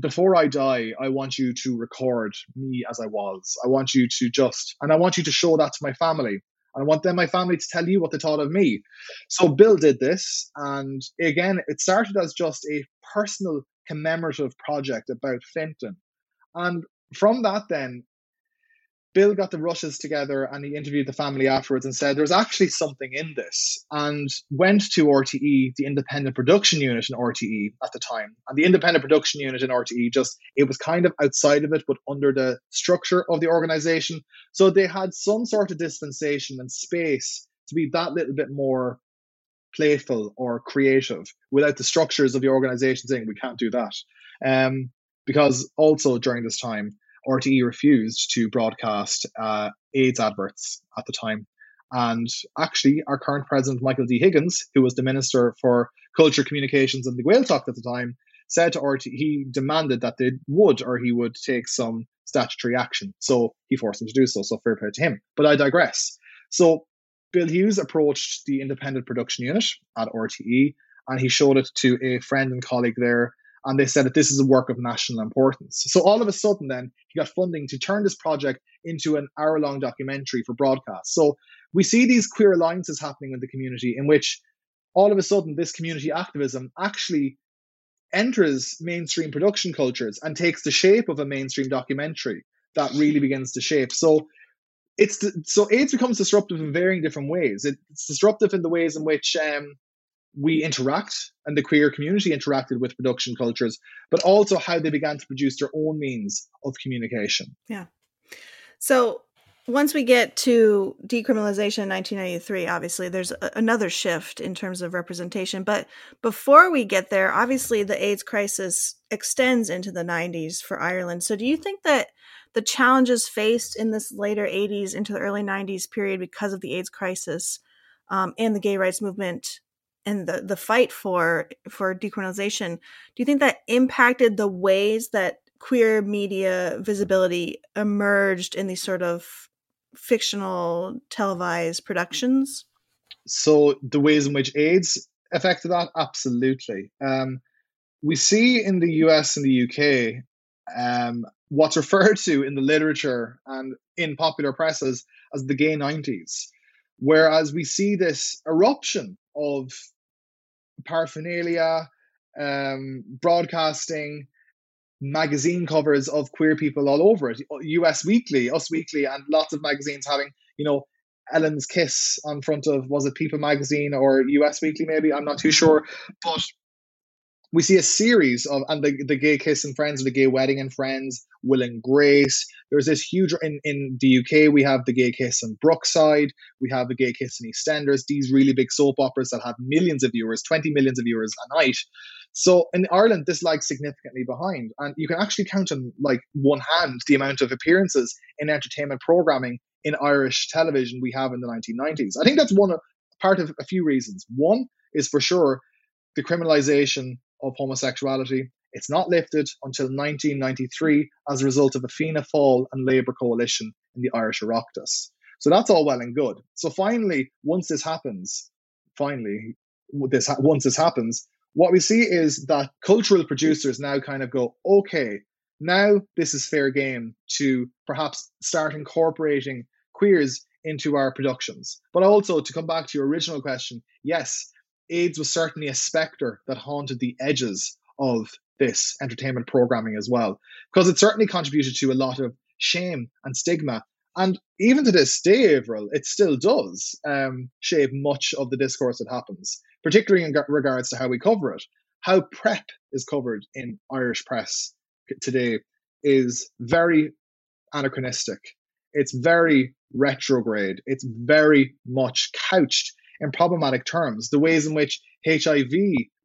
C: before I die, I want you to record me as I was. I want you to just, and I want you to show that to my family. And I want them, my family, to tell you what they thought of me. So Bill did this. And again, it started as just a personal commemorative project about Fintan. And from that, then, Bill got the rushes together and he interviewed the family afterwards and said there's actually something in this and went to RTE, the independent production unit in RTE at the time. And the independent production unit in RTE just, it was kind of outside of it, but under the structure of the organization. So they had some sort of dispensation and space to be that little bit more playful or creative without the structures of the organization saying we can't do that. Um, because also during this time, RTE refused to broadcast uh, AIDS adverts at the time. And actually, our current president, Michael D. Higgins, who was the Minister for Culture, Communications and the Gaeltacht at the time, said to RTE, he demanded that they would or he would take some statutory action. So he forced them to do so. So fair play to him. But I digress. So Bill Hughes approached the independent production unit at RTE and he showed it to a friend and colleague there and they said that this is a work of national importance. So all of a sudden, then he got funding to turn this project into an hour-long documentary for broadcast. So we see these queer alliances happening in the community, in which all of a sudden this community activism actually enters mainstream production cultures and takes the shape of a mainstream documentary that really begins to shape. So it's so AIDS becomes disruptive in varying different ways. It's disruptive in the ways in which um, we interact and the queer community interacted with production cultures, but also how they began to produce their own means of communication.
B: Yeah. So once we get to decriminalization in 1993, obviously there's a- another shift in terms of representation. But before we get there, obviously the AIDS crisis extends into the 90s for Ireland. So do you think that the challenges faced in this later 80s into the early 90s period because of the AIDS crisis um, and the gay rights movement and the, the fight for for decriminalization, do you think that impacted the ways that queer media visibility emerged in these sort of fictional televised productions?
C: So the ways in which AIDS affected that, absolutely. Um, we see in the US and the UK um, what's referred to in the literature and in popular press as, as the gay 90s. Whereas we see this eruption of paraphernalia, um, broadcasting, magazine covers of queer people all over it. US Weekly, Us Weekly, and lots of magazines having, you know, Ellen's Kiss on front of was it People magazine or US Weekly maybe I'm not too sure, but we see a series of and the, the gay kiss and friends the gay wedding and friends will and grace. There's this huge in, in the uk we have the gay kiss and brookside. We have the gay kiss and eastenders. These really big soap operas that have millions of viewers 20 millions of viewers a night. So in ireland this lags significantly behind and you can actually count on like one hand the amount of appearances in entertainment programming in irish television we have in the 1990s i think that's one part of a few reasons. One is for sure the criminalization of homosexuality. It's not lifted until 1993 as a result of a Fianna Fáil and Labour coalition in the Irish Oireachtas. So that's all well and good. So finally, once this happens, finally, this once this happens, what we see is that cultural producers now kind of go, okay, now this is fair game to perhaps start incorporating queers into our productions. But also to come back to your original question, yes, AIDS was certainly a specter that haunted the edges of this entertainment programming as well, because it certainly contributed to a lot of shame and stigma. And even to this day, Averill, it still does um, shape much of the discourse that happens, particularly in regards to how we cover it. How PrEP is covered in Irish press today is very anachronistic. It's very retrograde. It's very much couched in problematic terms. The ways in which HIV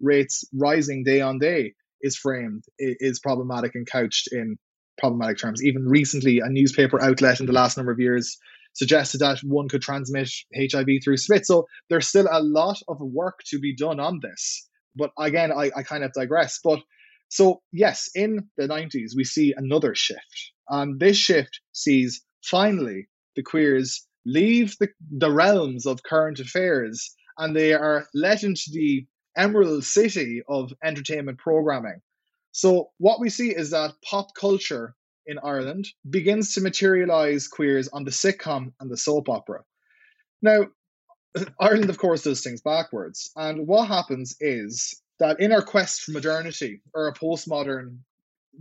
C: rates rising day on day is framed is problematic and couched in problematic terms. Even recently, a newspaper outlet in the last number of years suggested that one could transmit HIV through spit. So there's still a lot of work to be done on this. But again, I, I kind of digress. But so, yes, in the 90s, we see another shift. And this shift sees finally the queers leave the, the realms of current affairs and they are let into the emerald city of entertainment programming. So, what we see is that pop culture in Ireland begins to materialize queers on the sitcom and the soap opera. Now, Ireland, of course, does things backwards. And what happens is that in our quest for modernity or a postmodern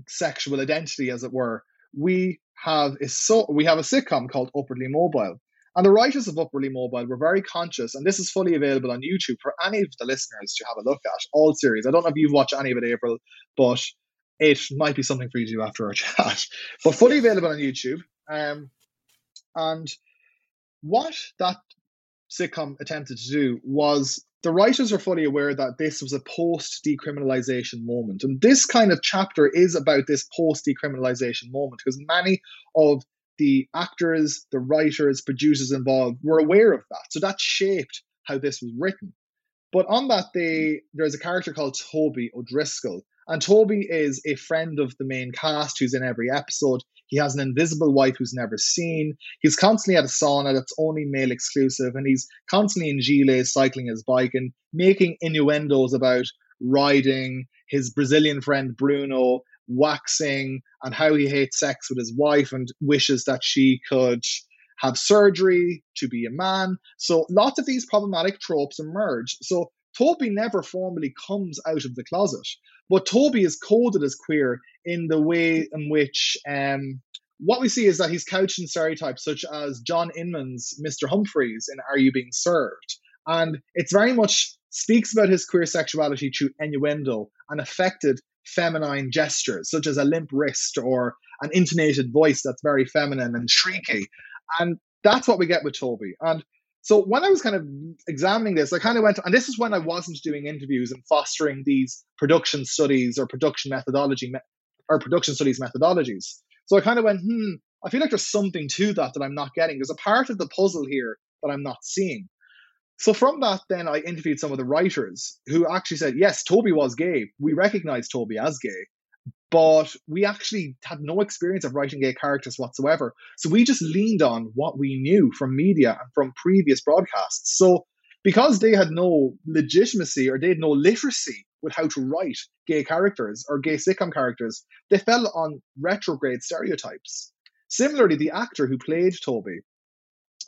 C: sexual identity, as it were, we have a so we have a sitcom called Upwardly Mobile. And the writers of Upwardly Mobile were very conscious, and this is fully available on YouTube for any of the listeners to have a look at, all series. I don't know if you've watched any of it, Averill, but it might be something for you to do after our chat. But fully available on YouTube. Um, and what that sitcom attempted to do was the writers are fully aware that this was a post decriminalization moment. And this kind of chapter is about this post decriminalization moment because many of the actors, the writers, producers involved were aware of that. So that shaped how this was written. But on that, they there's a character called Toby O'Driscoll. And Toby is a friend of the main cast who's in every episode. He has an invisible wife who's never seen. He's constantly at a sauna that's only male exclusive, and he's constantly in gilets cycling his bike and making innuendos about riding his Brazilian friend Bruno, waxing, and how he hates sex with his wife and wishes that she could have surgery to be a man. So lots of these problematic tropes emerge. So Toby never formally comes out of the closet, but Toby is coded as queer in the way in which um, what we see is that he's couched in stereotypes such as John Inman's Mr. Humphries in Are You Being Served? And it's very much speaks about his queer sexuality through innuendo and affected feminine gestures, such as a limp wrist or an intonated voice that's very feminine and shrieky. And that's what we get with Toby. And so when I was kind of examining this, I kind of went, and this is when I wasn't doing interviews and fostering these production studies or production methodology or production studies methodologies. So I kind of went, hmm, I feel like there's something to that that I'm not getting. There's a part of the puzzle here that I'm not seeing. So from that, then I interviewed some of the writers who actually said, yes, Toby was gay. We recognized Toby as gay but we actually had no experience of writing gay characters whatsoever. So we just leaned on what we knew from media and from previous broadcasts. So because they had no legitimacy or they had no literacy with how to write gay characters or gay sitcom characters, they fell on retrograde stereotypes. Similarly, the actor who played Toby,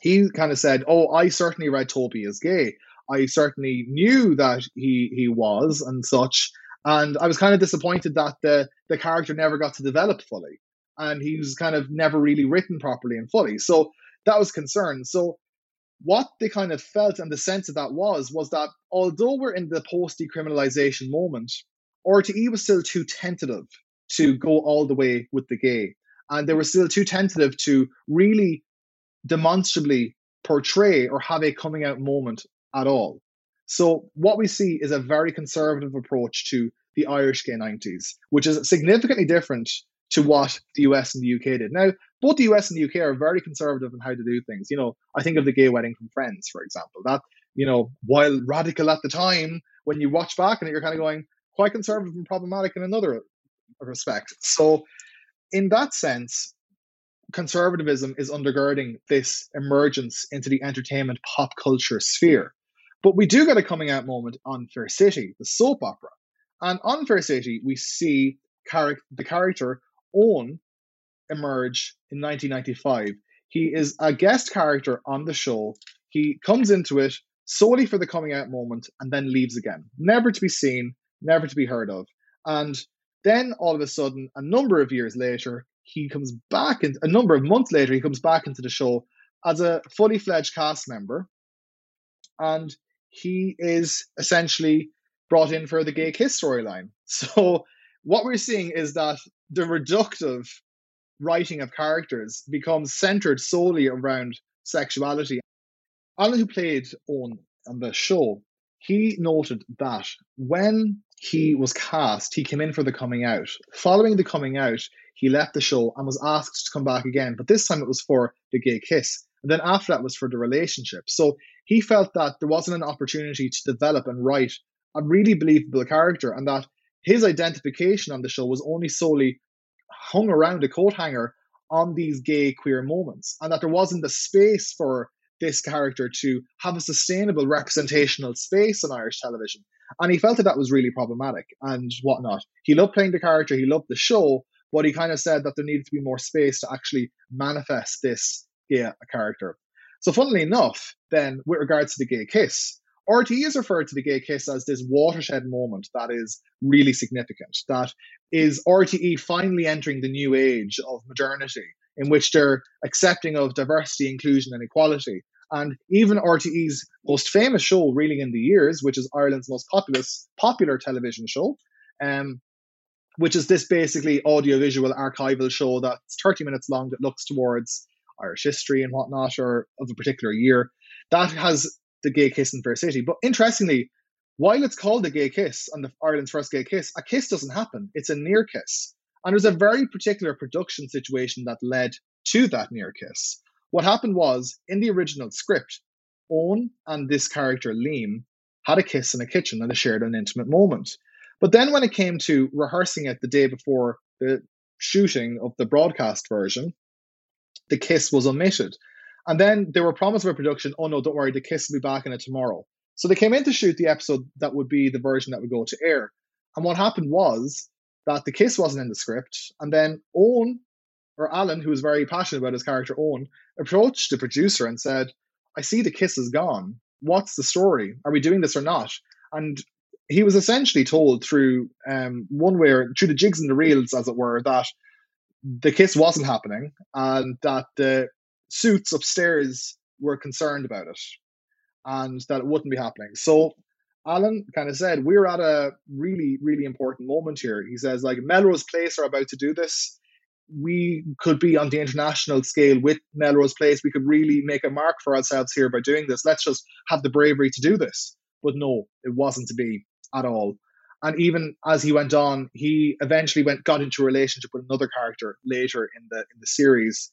C: he kind of said, Oh, I certainly read Toby as gay. I certainly knew that he he was and such. And I was kind of disappointed that the the character never got to develop fully, and he was kind of never really written properly and fully. So that was concern. So what they kind of felt and the sense of that was was that although we're in the post decriminalization moment, RTE was still too tentative to go all the way with the gay, and they were still too tentative to really demonstrably portray or have a coming out moment at all. So what we see is a very conservative approach to the Irish gay 90s, which is significantly different to what the US and the UK did. Now, both the US and the UK are very conservative in how to do things. You know, I think of the gay wedding from Friends, for example. That, you know, while radical at the time, when you watch back and you're kind of going quite conservative and problematic in another respect. So, in that sense, conservatism is undergirding this emergence into the entertainment pop culture sphere. But we do get a coming out moment on Fair City, the soap opera. And on Fair City, we see char- the character Owen emerge in 1995. He is a guest character on the show. He comes into it solely for the coming out moment and then leaves again, never to be seen, never to be heard of. And then all of a sudden, a number of years later, he comes back, and a number of months later, he comes back into the show as a fully fledged cast member. And he is essentially brought in for the gay kiss storyline. So what we're seeing is that the reductive writing of characters becomes centered solely around sexuality. Alan, who played Owen on the show, he noted that when he was cast, he came in for the coming out. Following the coming out, he left the show and was asked to come back again, but this time it was for the gay kiss. And then after that was for the relationship. So he felt that there wasn't an opportunity to develop and write a really believable character and that his identification on the show was only solely hung around a coat hanger on these gay queer moments and that there wasn't the space for this character to have a sustainable representational space on Irish television. And he felt that that was really problematic and whatnot. He loved playing the character, he loved the show, but he kind of said that there needed to be more space to actually manifest this gay character. So, funnily enough, then with regards to the gay kiss, RTE has referred to the gay kiss as this watershed moment that is really significant. That is RTE finally entering the new age of modernity, in which they're accepting of diversity, inclusion, and equality. And even RTE's most famous show, Reeling in the Years, which is Ireland's most populous, popular television show, um, which is this basically audiovisual archival show that's 30 minutes long that looks towards Irish history and whatnot, or of a particular year. That has the gay kiss in Fair City. But interestingly, while it's called the gay kiss and the Ireland's first gay kiss, a kiss doesn't happen. It's a near kiss. And there's a very particular production situation that led to that near kiss. What happened was in the original script, Owen and this character Liam had a kiss in a kitchen and they shared an intimate moment. But then when it came to rehearsing it the day before the shooting of the broadcast version, the kiss was omitted. And then they were promised by production, oh no, don't worry, the kiss will be back in it tomorrow. So they came in to shoot the episode that would be the version that would go to air. And what happened was that the kiss wasn't in the script. And then Owen, or Alan, who was very passionate about his character Owen, approached the producer and said, I see the kiss is gone. What's the story? Are we doing this or not? And he was essentially told through um, one way or through the jigs and the reels, as it were, that the kiss wasn't happening and that the suits upstairs were concerned about it and that it wouldn't be happening. So Alan kind of said, We're at a really, really important moment here. He says, like, Melrose Place are about to do this. We could be on the international scale with Melrose Place. We could really make a mark for ourselves here by doing this. Let's just have the bravery to do this. But no, it wasn't to be at all. And even as he went on, he eventually went got into a relationship with another character later in the in the series,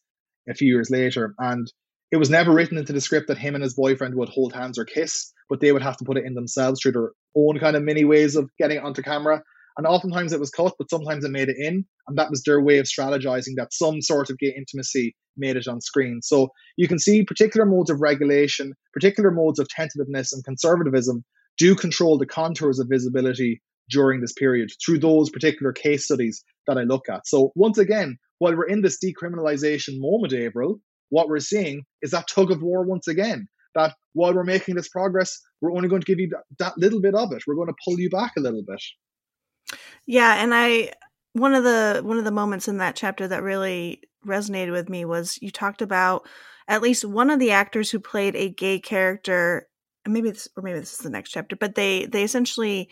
C: a few years later. And it was never written into the script that him and his boyfriend would hold hands or kiss, but they would have to put it in themselves through their own kind of mini ways of getting onto camera. And oftentimes it was cut, but sometimes it made it in. And that was their way of strategizing that some sort of gay intimacy made it on screen. So you can see particular modes of regulation, particular modes of tentativeness and conservatism do control the contours of visibility during this period through those particular case studies that I look at. So once again, while we're in this decriminalization moment, Averill, what we're seeing is that tug of war once again. That while we're making this progress, we're only going to give you that, that little bit of it. We're going to pull you back a little bit.
B: Yeah, and I one of the one of the moments in that chapter that really resonated with me was you talked about at least one of the actors who played a gay character maybe this or maybe this is the next chapter but they they essentially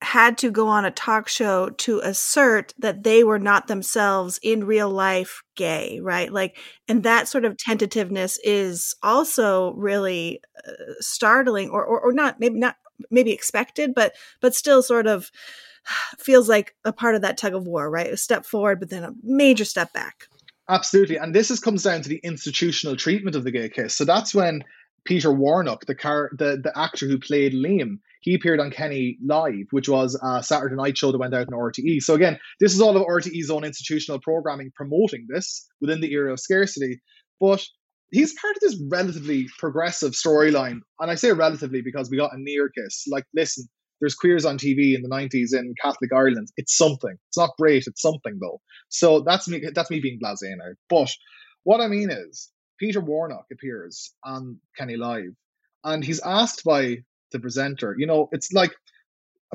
B: had to go on a talk show to assert that they were not themselves in real life gay, right? Like, and that sort of tentativeness is also really uh, startling, or, or or not maybe not maybe expected, but but still sort of feels like a part of that tug of war, right? A step forward, but then a major step back.
C: Absolutely, and this is, comes down to the institutional treatment of the gay case. So that's when Peter Warnock, the car, the the actor who played Liam, he appeared on Kenny Live, which was a Saturday night show that went out on RTE. So again, this is all of RTE's own institutional programming promoting this within the era of scarcity. But he's part of this relatively progressive storyline, and I say relatively because we got a near kiss. Like, listen, there's queers on TV in the 90s in Catholic Ireland. It's something. It's not great. It's something though. So that's me. That's me being blasé now. But what I mean is, Peter Warnock appears on Kenny Live, and he's asked by the presenter. You know, it's like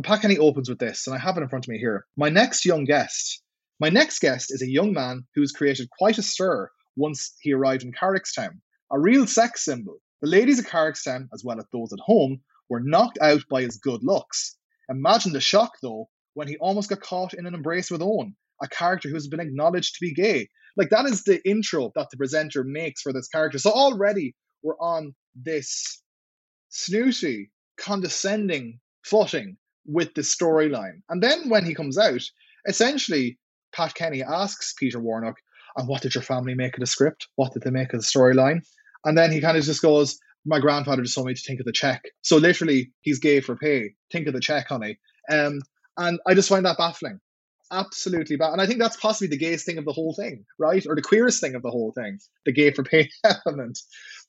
C: Pat Kenny opens with this, and I have it in front of me here. My next young guest. My next guest is a young man who's created quite a stir once he arrived in Carrickstown, a real sex symbol. The ladies of Carrickstown, as well as those at home, were knocked out by his good looks. Imagine the shock, though, when he almost got caught in an embrace with Owen, a character who's been acknowledged to be gay. Like, that is the intro that the presenter makes for this character. So already we're on this snooty, condescending footing with the storyline. And then when he comes out, essentially, Pat Kenny asks Peter Warnock, And what did your family make of the script? What did they make of the storyline? And then he kind of just goes, My grandfather just told me to think of the check. So literally, he's gay for pay. Think of the check, honey. Um, and I just find that baffling. Absolutely bad. And I think that's possibly the gayest thing of the whole thing, right? Or the queerest thing of the whole thing, the gay for pay element.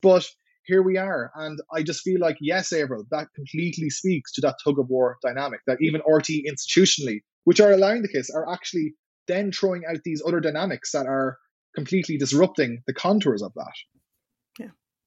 C: But here we are. And I just feel like, yes, Averill, that completely speaks to that tug of war dynamic that even RT institutionally, which are allowing the case, are actually then throwing out these other dynamics that are completely disrupting the contours of that.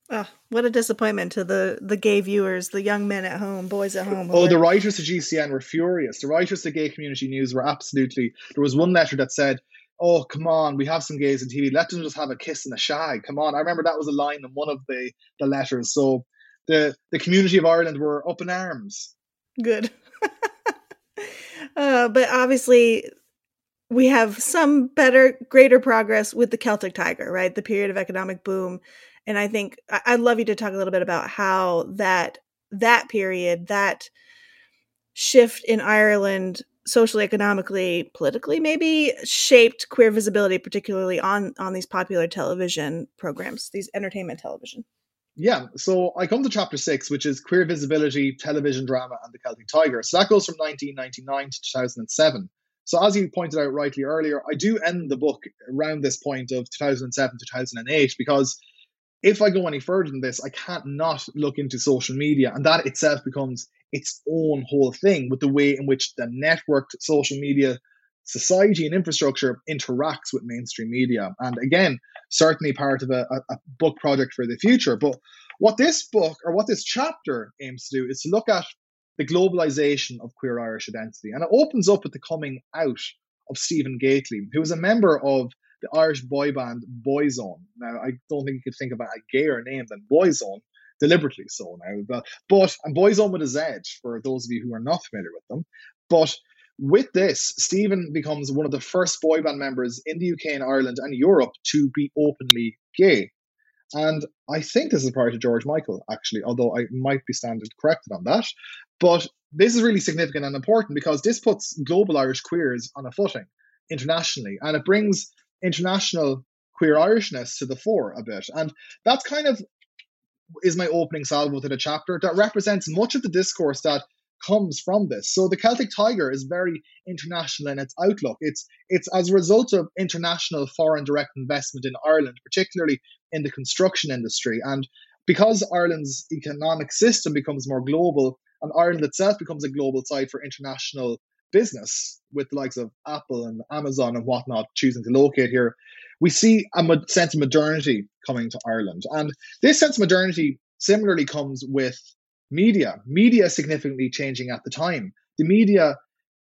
B: Oh, what a disappointment to the the gay viewers, the young men at home, boys at home.
C: Oh, the writers of GCN were furious. The writers of Gay Community News were absolutely. There was one letter that said, "Oh, come on, we have some gays on TV. Let them just have a kiss and a shag. Come on." I remember that was a line in one of the the letters. So the the community of Ireland were up in arms.
B: Good. uh, but obviously, we have some better, greater progress with the Celtic Tiger, right? The period of economic boom. And I think I'd love you to talk a little bit about how that that period, that shift in Ireland socially, economically, politically, maybe shaped queer visibility, particularly on on these popular television programs, these entertainment television.
C: Yeah, so I come to chapter six, which is queer visibility, television drama, and the Celtic Tiger. So that goes from 1999 to 2007. So, as you pointed out rightly earlier, I do end the book around this point of 2007 2008 because if I go any further than this, I can't not look into social media, and that itself becomes its own whole thing with the way in which the networked social media society and infrastructure interacts with mainstream media. And again, certainly part of a, a, book project for the future. But what this book or what this chapter aims to do is to look at the globalization of queer Irish identity. And it opens up with the coming out of Stephen Gately, who was a member of the Irish boy band Boyzone. Now, I don't think you could think of a gayer name than Boyzone, deliberately so now. But, but and Boyzone with a Z, for those of you who are not familiar with them. But with this, Stephen becomes one of the first boy band members in the UK and Ireland and Europe to be openly gay. And I think this is prior to George Michael, actually, although I might be standard corrected on that. But this is really significant and important because this puts global Irish queers on a footing internationally and it brings international queer Irishness to the fore a bit. And that's kind of is my opening salvo to the chapter that represents much of the discourse that comes from this. So the Celtic Tiger is very international in its outlook. It's it's as a result of international foreign direct investment in Ireland, particularly in the construction industry. And because Ireland's economic system becomes more global and Ireland itself becomes a global site for international business with the likes of Apple and Amazon and whatnot choosing to locate here, we see a sense of modernity coming to Ireland. And this sense of modernity similarly comes with media. Media significantly changing at the time. The media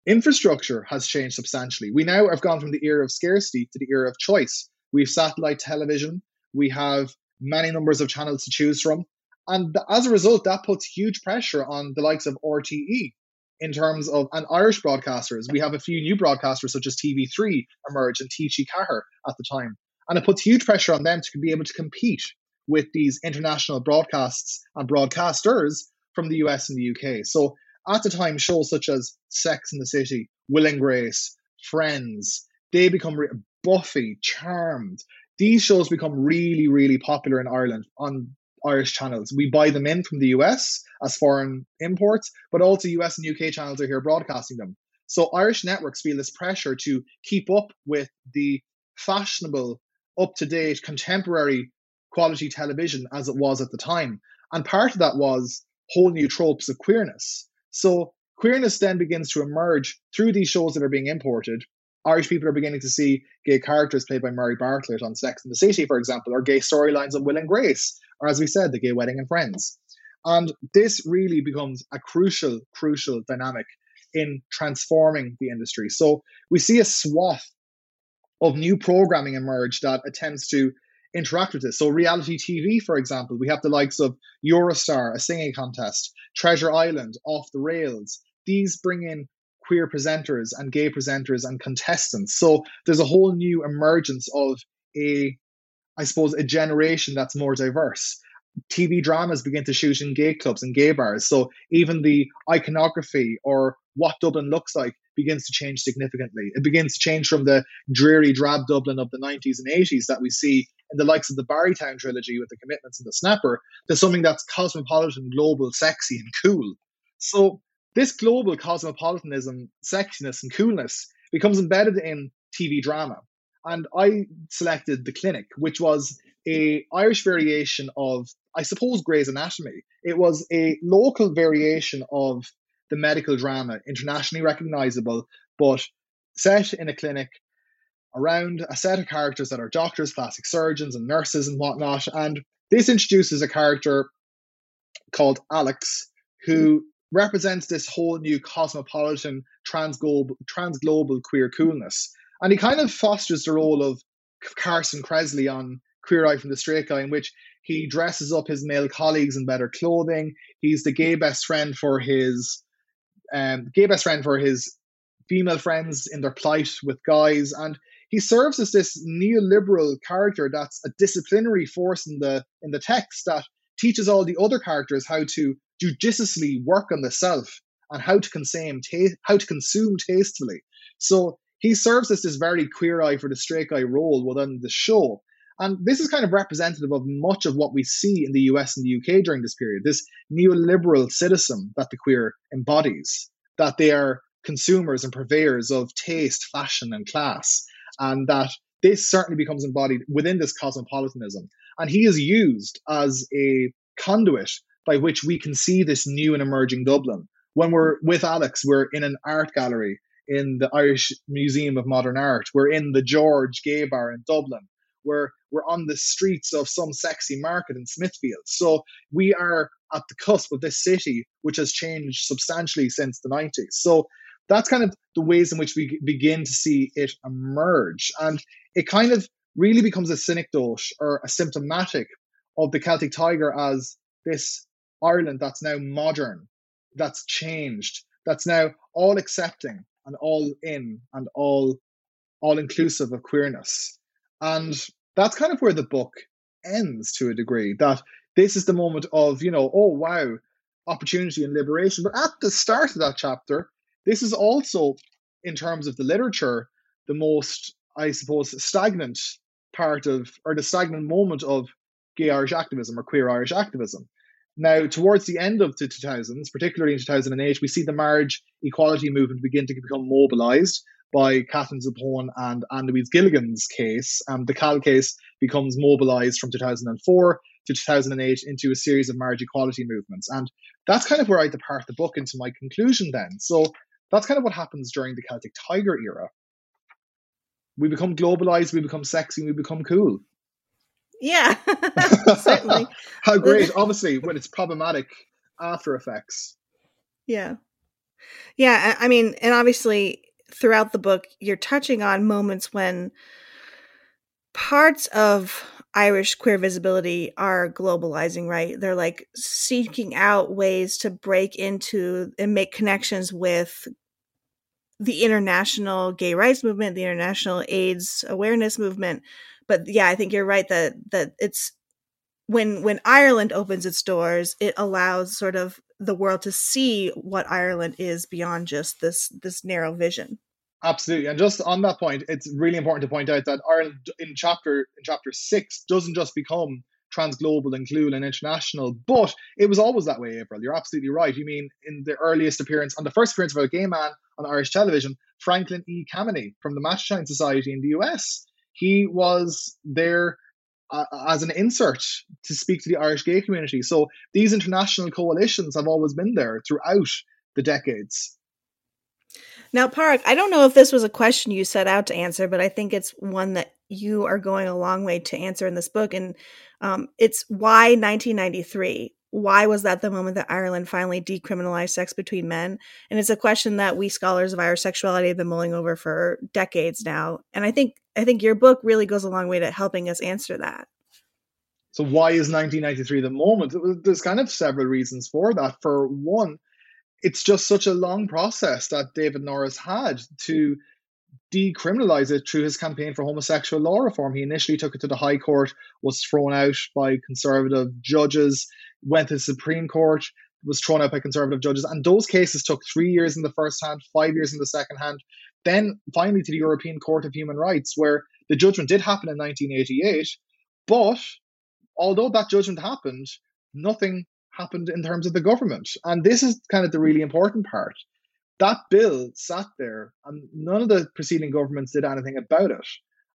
C: infrastructure has changed substantially. We now have gone from the era of scarcity to the era of choice. We have satellite television, we have many numbers of channels to choose from. And as a result, that puts huge pressure on the likes of RTE in terms of and Irish broadcasters. We have a few new broadcasters such as TV3 emerge and TG Ceathair at the time. And it puts huge pressure on them to be able to compete with these international broadcasts and broadcasters from the US and the UK. So at the time, shows such as Sex in the City, Will and Grace, Friends, they become re- Buffy, Charmed. These shows become really, really popular in Ireland on Irish channels. We buy them in from the US as foreign imports, but also US and UK channels are here broadcasting them. So Irish networks feel this pressure to keep up with the fashionable, up to date, contemporary quality television as it was at the time. And part of that was whole new tropes of queerness. So queerness then begins to emerge through these shows that are being imported. Irish people are beginning to see gay characters played by Murray Bartlett on Sex and the City, for example, or gay storylines on Will and Grace, or as we said, The Gay Wedding and Friends. And this really becomes a crucial, crucial dynamic in transforming the industry. So we see a swath of new programming emerge that attempts to interact with this. So, reality TV, for example, we have the likes of You're a Star, a singing contest, Treasure Island, Off the Rails. These bring in queer presenters and gay presenters and contestants. So, there's a whole new emergence of a, I suppose, a generation that's more diverse. TV dramas begin to shoot in gay clubs and gay bars. So, even the iconography or what Dublin looks like begins to change significantly. It begins to change from the dreary, drab Dublin of the 90s and 80s that we see in the likes of the Barrytown trilogy with the commitments and the snapper to something that's cosmopolitan, global, sexy, and cool. So this global cosmopolitanism, sexiness, and coolness becomes embedded in TV drama. And I selected The Clinic, which was a Irish variation of, I suppose, Grey's Anatomy. It was a local variation of the medical drama, internationally recognizable, but set in a clinic around a set of characters that are doctors, plastic surgeons, and nurses and whatnot. And this introduces a character called Alex, who represents this whole new cosmopolitan transglobal, transglobal queer coolness. And he kind of fosters the role of Carson Kressley on Queer Eye from the Straight Guy, in which he dresses up his male colleagues in better clothing. He's the gay best friend for his um, gay best friend for his female friends in their plight with guys, and he serves as this neoliberal character that's a disciplinary force in the in the text that teaches all the other characters how to judiciously work on the self and how to consume ta- how to consume tastefully. So he serves as this very queer eye for the straight guy role within the show. And this is kind of representative of much of what we see in the US and the UK during this period this neoliberal citizen that the queer embodies, that they are consumers and purveyors of taste, fashion, and class, and that this certainly becomes embodied within this cosmopolitanism. And he is used as a conduit by which we can see this new and emerging Dublin. When we're with Alex, we're in an art gallery in the Irish Museum of Modern Art. We're in the George Gay Bar in Dublin. We're we're on the streets of some sexy market in Smithfield. So we are at the cusp of this city, which has changed substantially since the 90s. So that's kind of the ways in which we begin to see it emerge. And it kind of really becomes a synecdoche or a symptomatic of the Celtic Tiger as this Ireland that's now modern, that's changed, that's now all accepting and all in and all all inclusive of queerness. And that's kind of where the book ends to a degree. That this is the moment of, you know, oh wow, opportunity and liberation. But at the start of that chapter, this is also, in terms of the literature, the most, I suppose, stagnant part of, or the stagnant moment of gay Irish activism or queer Irish activism. Now, towards the end of the 2000s, particularly in 2008, we see the marriage equality movement begin to become mobilized by Catherine Zappone and Anne Louise Gilligan's case. And the KAL case becomes mobilized from 2004 to 2008 into a series of marriage equality movements. And that's kind of where I depart the book into my conclusion then. So that's kind of what happens during the Celtic Tiger era. We become globalized, we become sexy, we become cool.
B: Yeah, certainly.
C: How great, obviously, when it's problematic after effects.
B: Yeah. Yeah, I mean, and obviously throughout the book, you're touching on moments when parts of Irish queer visibility are globalizing, right? They're like seeking out ways to break into and make connections with the international gay rights movement, the international AIDS awareness movement, but yeah, I think you're right that that it's when when Ireland opens its doors, it allows sort of the world to see what Ireland is beyond just this this narrow vision.
C: Absolutely, and just on that point, it's really important to point out that Ireland in chapter in chapter six doesn't just become transglobal and global and international, but it was always that way. April, you're absolutely right. You mean in the earliest appearance, on the first appearance of a gay man on Irish television, Franklin E. Kameny from the Mattachine Society in the U.S he was there uh, as an insert to speak to the Irish gay community. So these international coalitions have always been there throughout the decades.
B: Now, Park, I don't know if this was a question you set out to answer, but I think it's one that you are going a long way to answer in this book. And um, it's why 1993? why was that the moment that Ireland finally decriminalized sex between men? And it's a question that we scholars of Irish sexuality have been mulling over for decades now. And I think I think your book really goes a long way to helping us answer that.
C: So why is 1993 the moment? There's kind of several reasons for that. For one, it's just such a long process that David Norris had to decriminalize it through his campaign for homosexual law reform. He initially took it to the High Court, was thrown out by conservative judges, went to the Supreme Court. was thrown out by conservative judges. And those cases took three years in the first hand, five years in the second hand, then finally to the European Court of Human Rights, where the judgment did happen in 1988. But although that judgment happened, nothing happened in terms of the government. And this is kind of the really important part. That bill sat there, and none of the preceding governments did anything about it.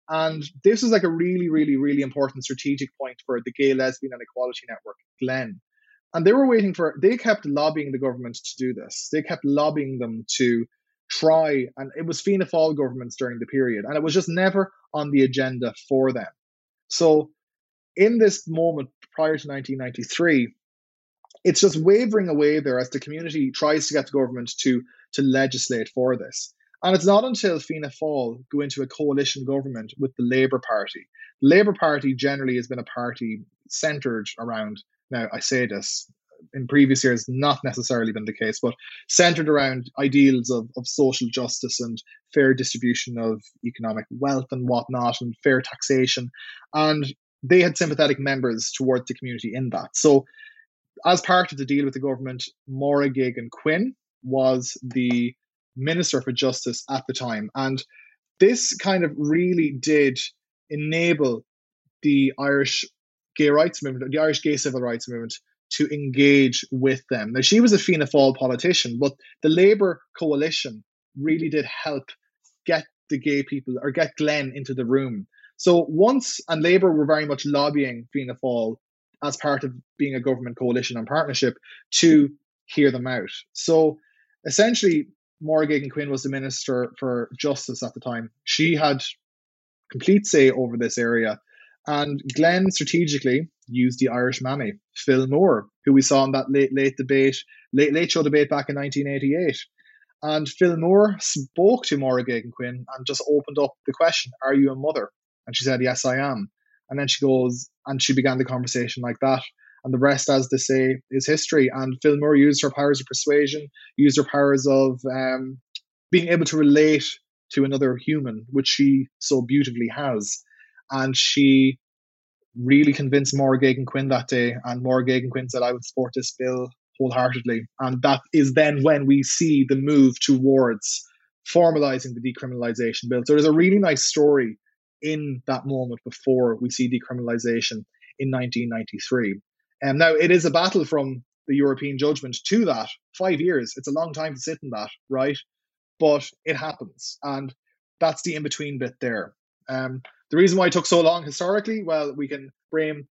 C: And this is like a really, really, really important strategic point for the Gay, Lesbian, and Equality Network, GLEN. And they were waiting for, they kept lobbying the government to do this. They kept lobbying them to try, and it was Fianna Fáil governments during the period, and it was just never on the agenda for them. So, in this moment prior to 1993, it's just wavering away there as the community tries to get the government to to legislate for this. And it's not until Fianna Fáil go into a coalition government with the Labour Party. The Labour Party generally has been a party centred around, now I say this, in previous years not necessarily been the case, but centered around ideals of, of social justice and fair distribution of economic wealth and whatnot and fair taxation. And they had sympathetic members towards the community in that. So as part of the deal with the government, Máire Geoghegan Quinn was the Minister for Justice at the time. And this kind of really did enable the Irish gay rights movement, the Irish gay civil rights movement, to engage with them. Now, she was a Fianna Fáil politician, but the Labour coalition really did help get the gay people or get GLEN into the room. So once, and Labour were very much lobbying Fianna Fáil as part of being a government coalition and partnership to hear them out. So essentially, Máire Geoghegan Quinn was the Minister for Justice at the time. She had complete say over this area. And GLEN strategically used the Irish mammy, Phil Moore, who we saw in that late late debate, late late show debate back in 1988. And Phil Moore spoke to Máire Geoghegan Quinn and just opened up the question, Are you a mother? And she said, Yes, I am. And then she goes, and she began the conversation like that. And the rest, as they say, is history. And Phil Moore used her powers of persuasion, used her powers of um, being able to relate to another human, which she so beautifully has. And she really convinced Máire Geoghegan Quinn that day. And Máire Geoghegan Quinn said, I would support this bill wholeheartedly. And that is then when we see the move towards formalizing the decriminalization bill. So there's a really nice story in that moment before we see decriminalization in 1993. And um, now it is a battle from the European judgment to that. Five years, it's a long time to sit in that, right? But it happens. And that's the in between bit there. Um, the reason why it took so long historically, well, we can blame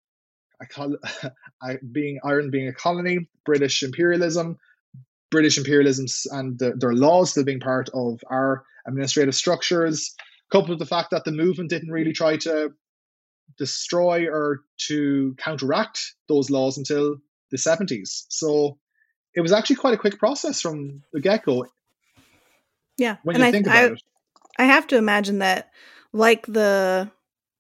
C: i call, I being Ireland being a colony, British imperialism, British imperialism and the, their laws still being part of our administrative structures, coupled with the fact that the movement didn't really try to destroy or to counteract those laws until the 70s. So it was actually quite a quick process from the get go.
B: Yeah. When and you I, think about I, it. I have to imagine that, like the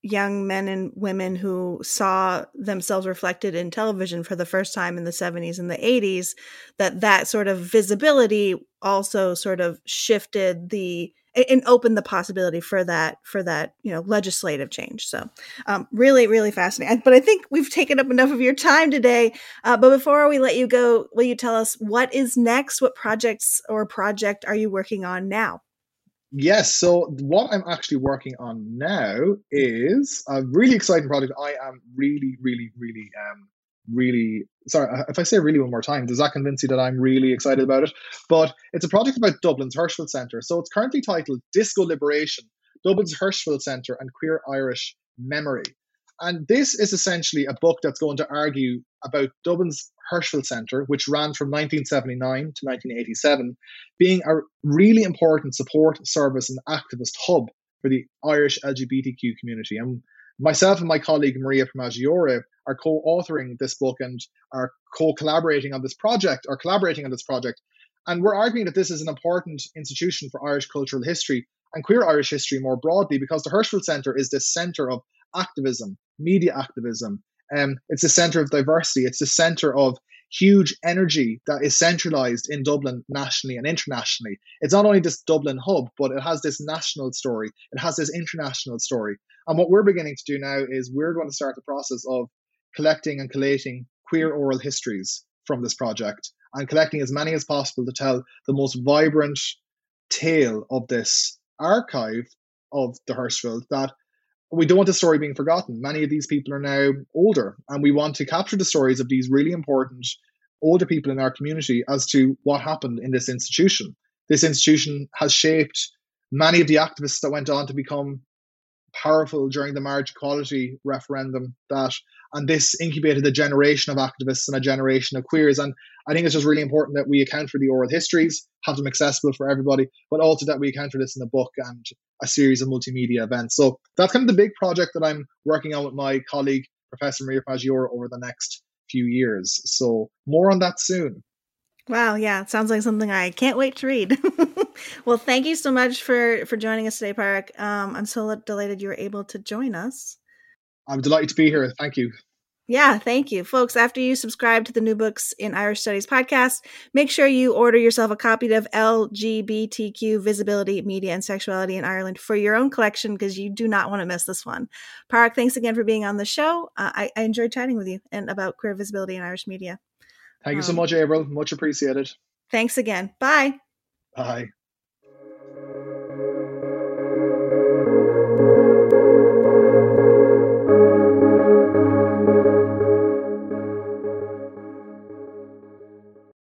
B: young men and women who saw themselves reflected in television for the first time in the 70s and the 80s that that sort of visibility also sort of shifted the and opened the possibility for that for that you know legislative change. So um, really really fascinating but i think we've taken up enough of your time today. Uh, but before we let you go will you tell us what is next? What projects or project are you working on now
C: yes so what i'm actually working on now is a really exciting project i am really really really um, really sorry uh, if I say really one more time, does that convince you that I'm really excited about it? But it's a project about Dublin's Hirschfeld Centre. So it's currently titled Disco Liberation, Dublin's Hirschfeld Centre and Queer Irish Memory. And this is essentially a book that's going to argue about Dublin's Hirschfeld Centre, which ran from 1979 to 1987, being a really important support service and activist hub for the Irish LGBTQ community. And myself and my colleague Maria Pramaggiore are co-authoring this book and are co-collaborating on this project or collaborating on this project. And we're arguing that this is an important institution for Irish cultural history and queer Irish history more broadly because the Hirschfeld Centre is this centre of activism, media activism. Um, it's the centre of diversity. It's the centre of huge energy that is centralized in Dublin nationally and internationally. It's not only this Dublin hub, but it has this national story, it has this international story. And what we're beginning to do now is we're going to start the process of collecting and collating queer oral histories from this project and collecting as many as possible to tell the most vibrant tale of this archive of the Hirschfeld that we don't want the story being forgotten. Many of these people are now older, and we want to capture the stories of these really important older people in our community as to what happened in this institution. This institution has shaped many of the activists that went on to become powerful during the marriage equality referendum that and this incubated a generation of activists and a generation of queers. And i think it's just really important that we account for the oral histories have them accessible for everybody but also that we account for this in a book and a series of multimedia events. So that's kind of the big project that i'm working on with my colleague professor maria Fagioli over the next few years. So more on that soon.
B: Wow, yeah, it sounds like something I can't wait to read. well, thank you so much for for joining us today, Park. Um, I'm so delighted you were able to join us.
C: I'm delighted to be here. Thank you.
B: Yeah, thank you. Folks, after you subscribe to the New Books in Irish Studies podcast, make sure you order yourself a copy of LGBTQ Visibility, Media, and Sexuality in Ireland for your own collection because you do not want to miss this one. Park, thanks again for being on the show. Uh, I, I enjoyed chatting with you and about queer visibility in Irish media.
C: Thank you so um, much, April. Much appreciated.
B: Thanks again. Bye.
C: Bye.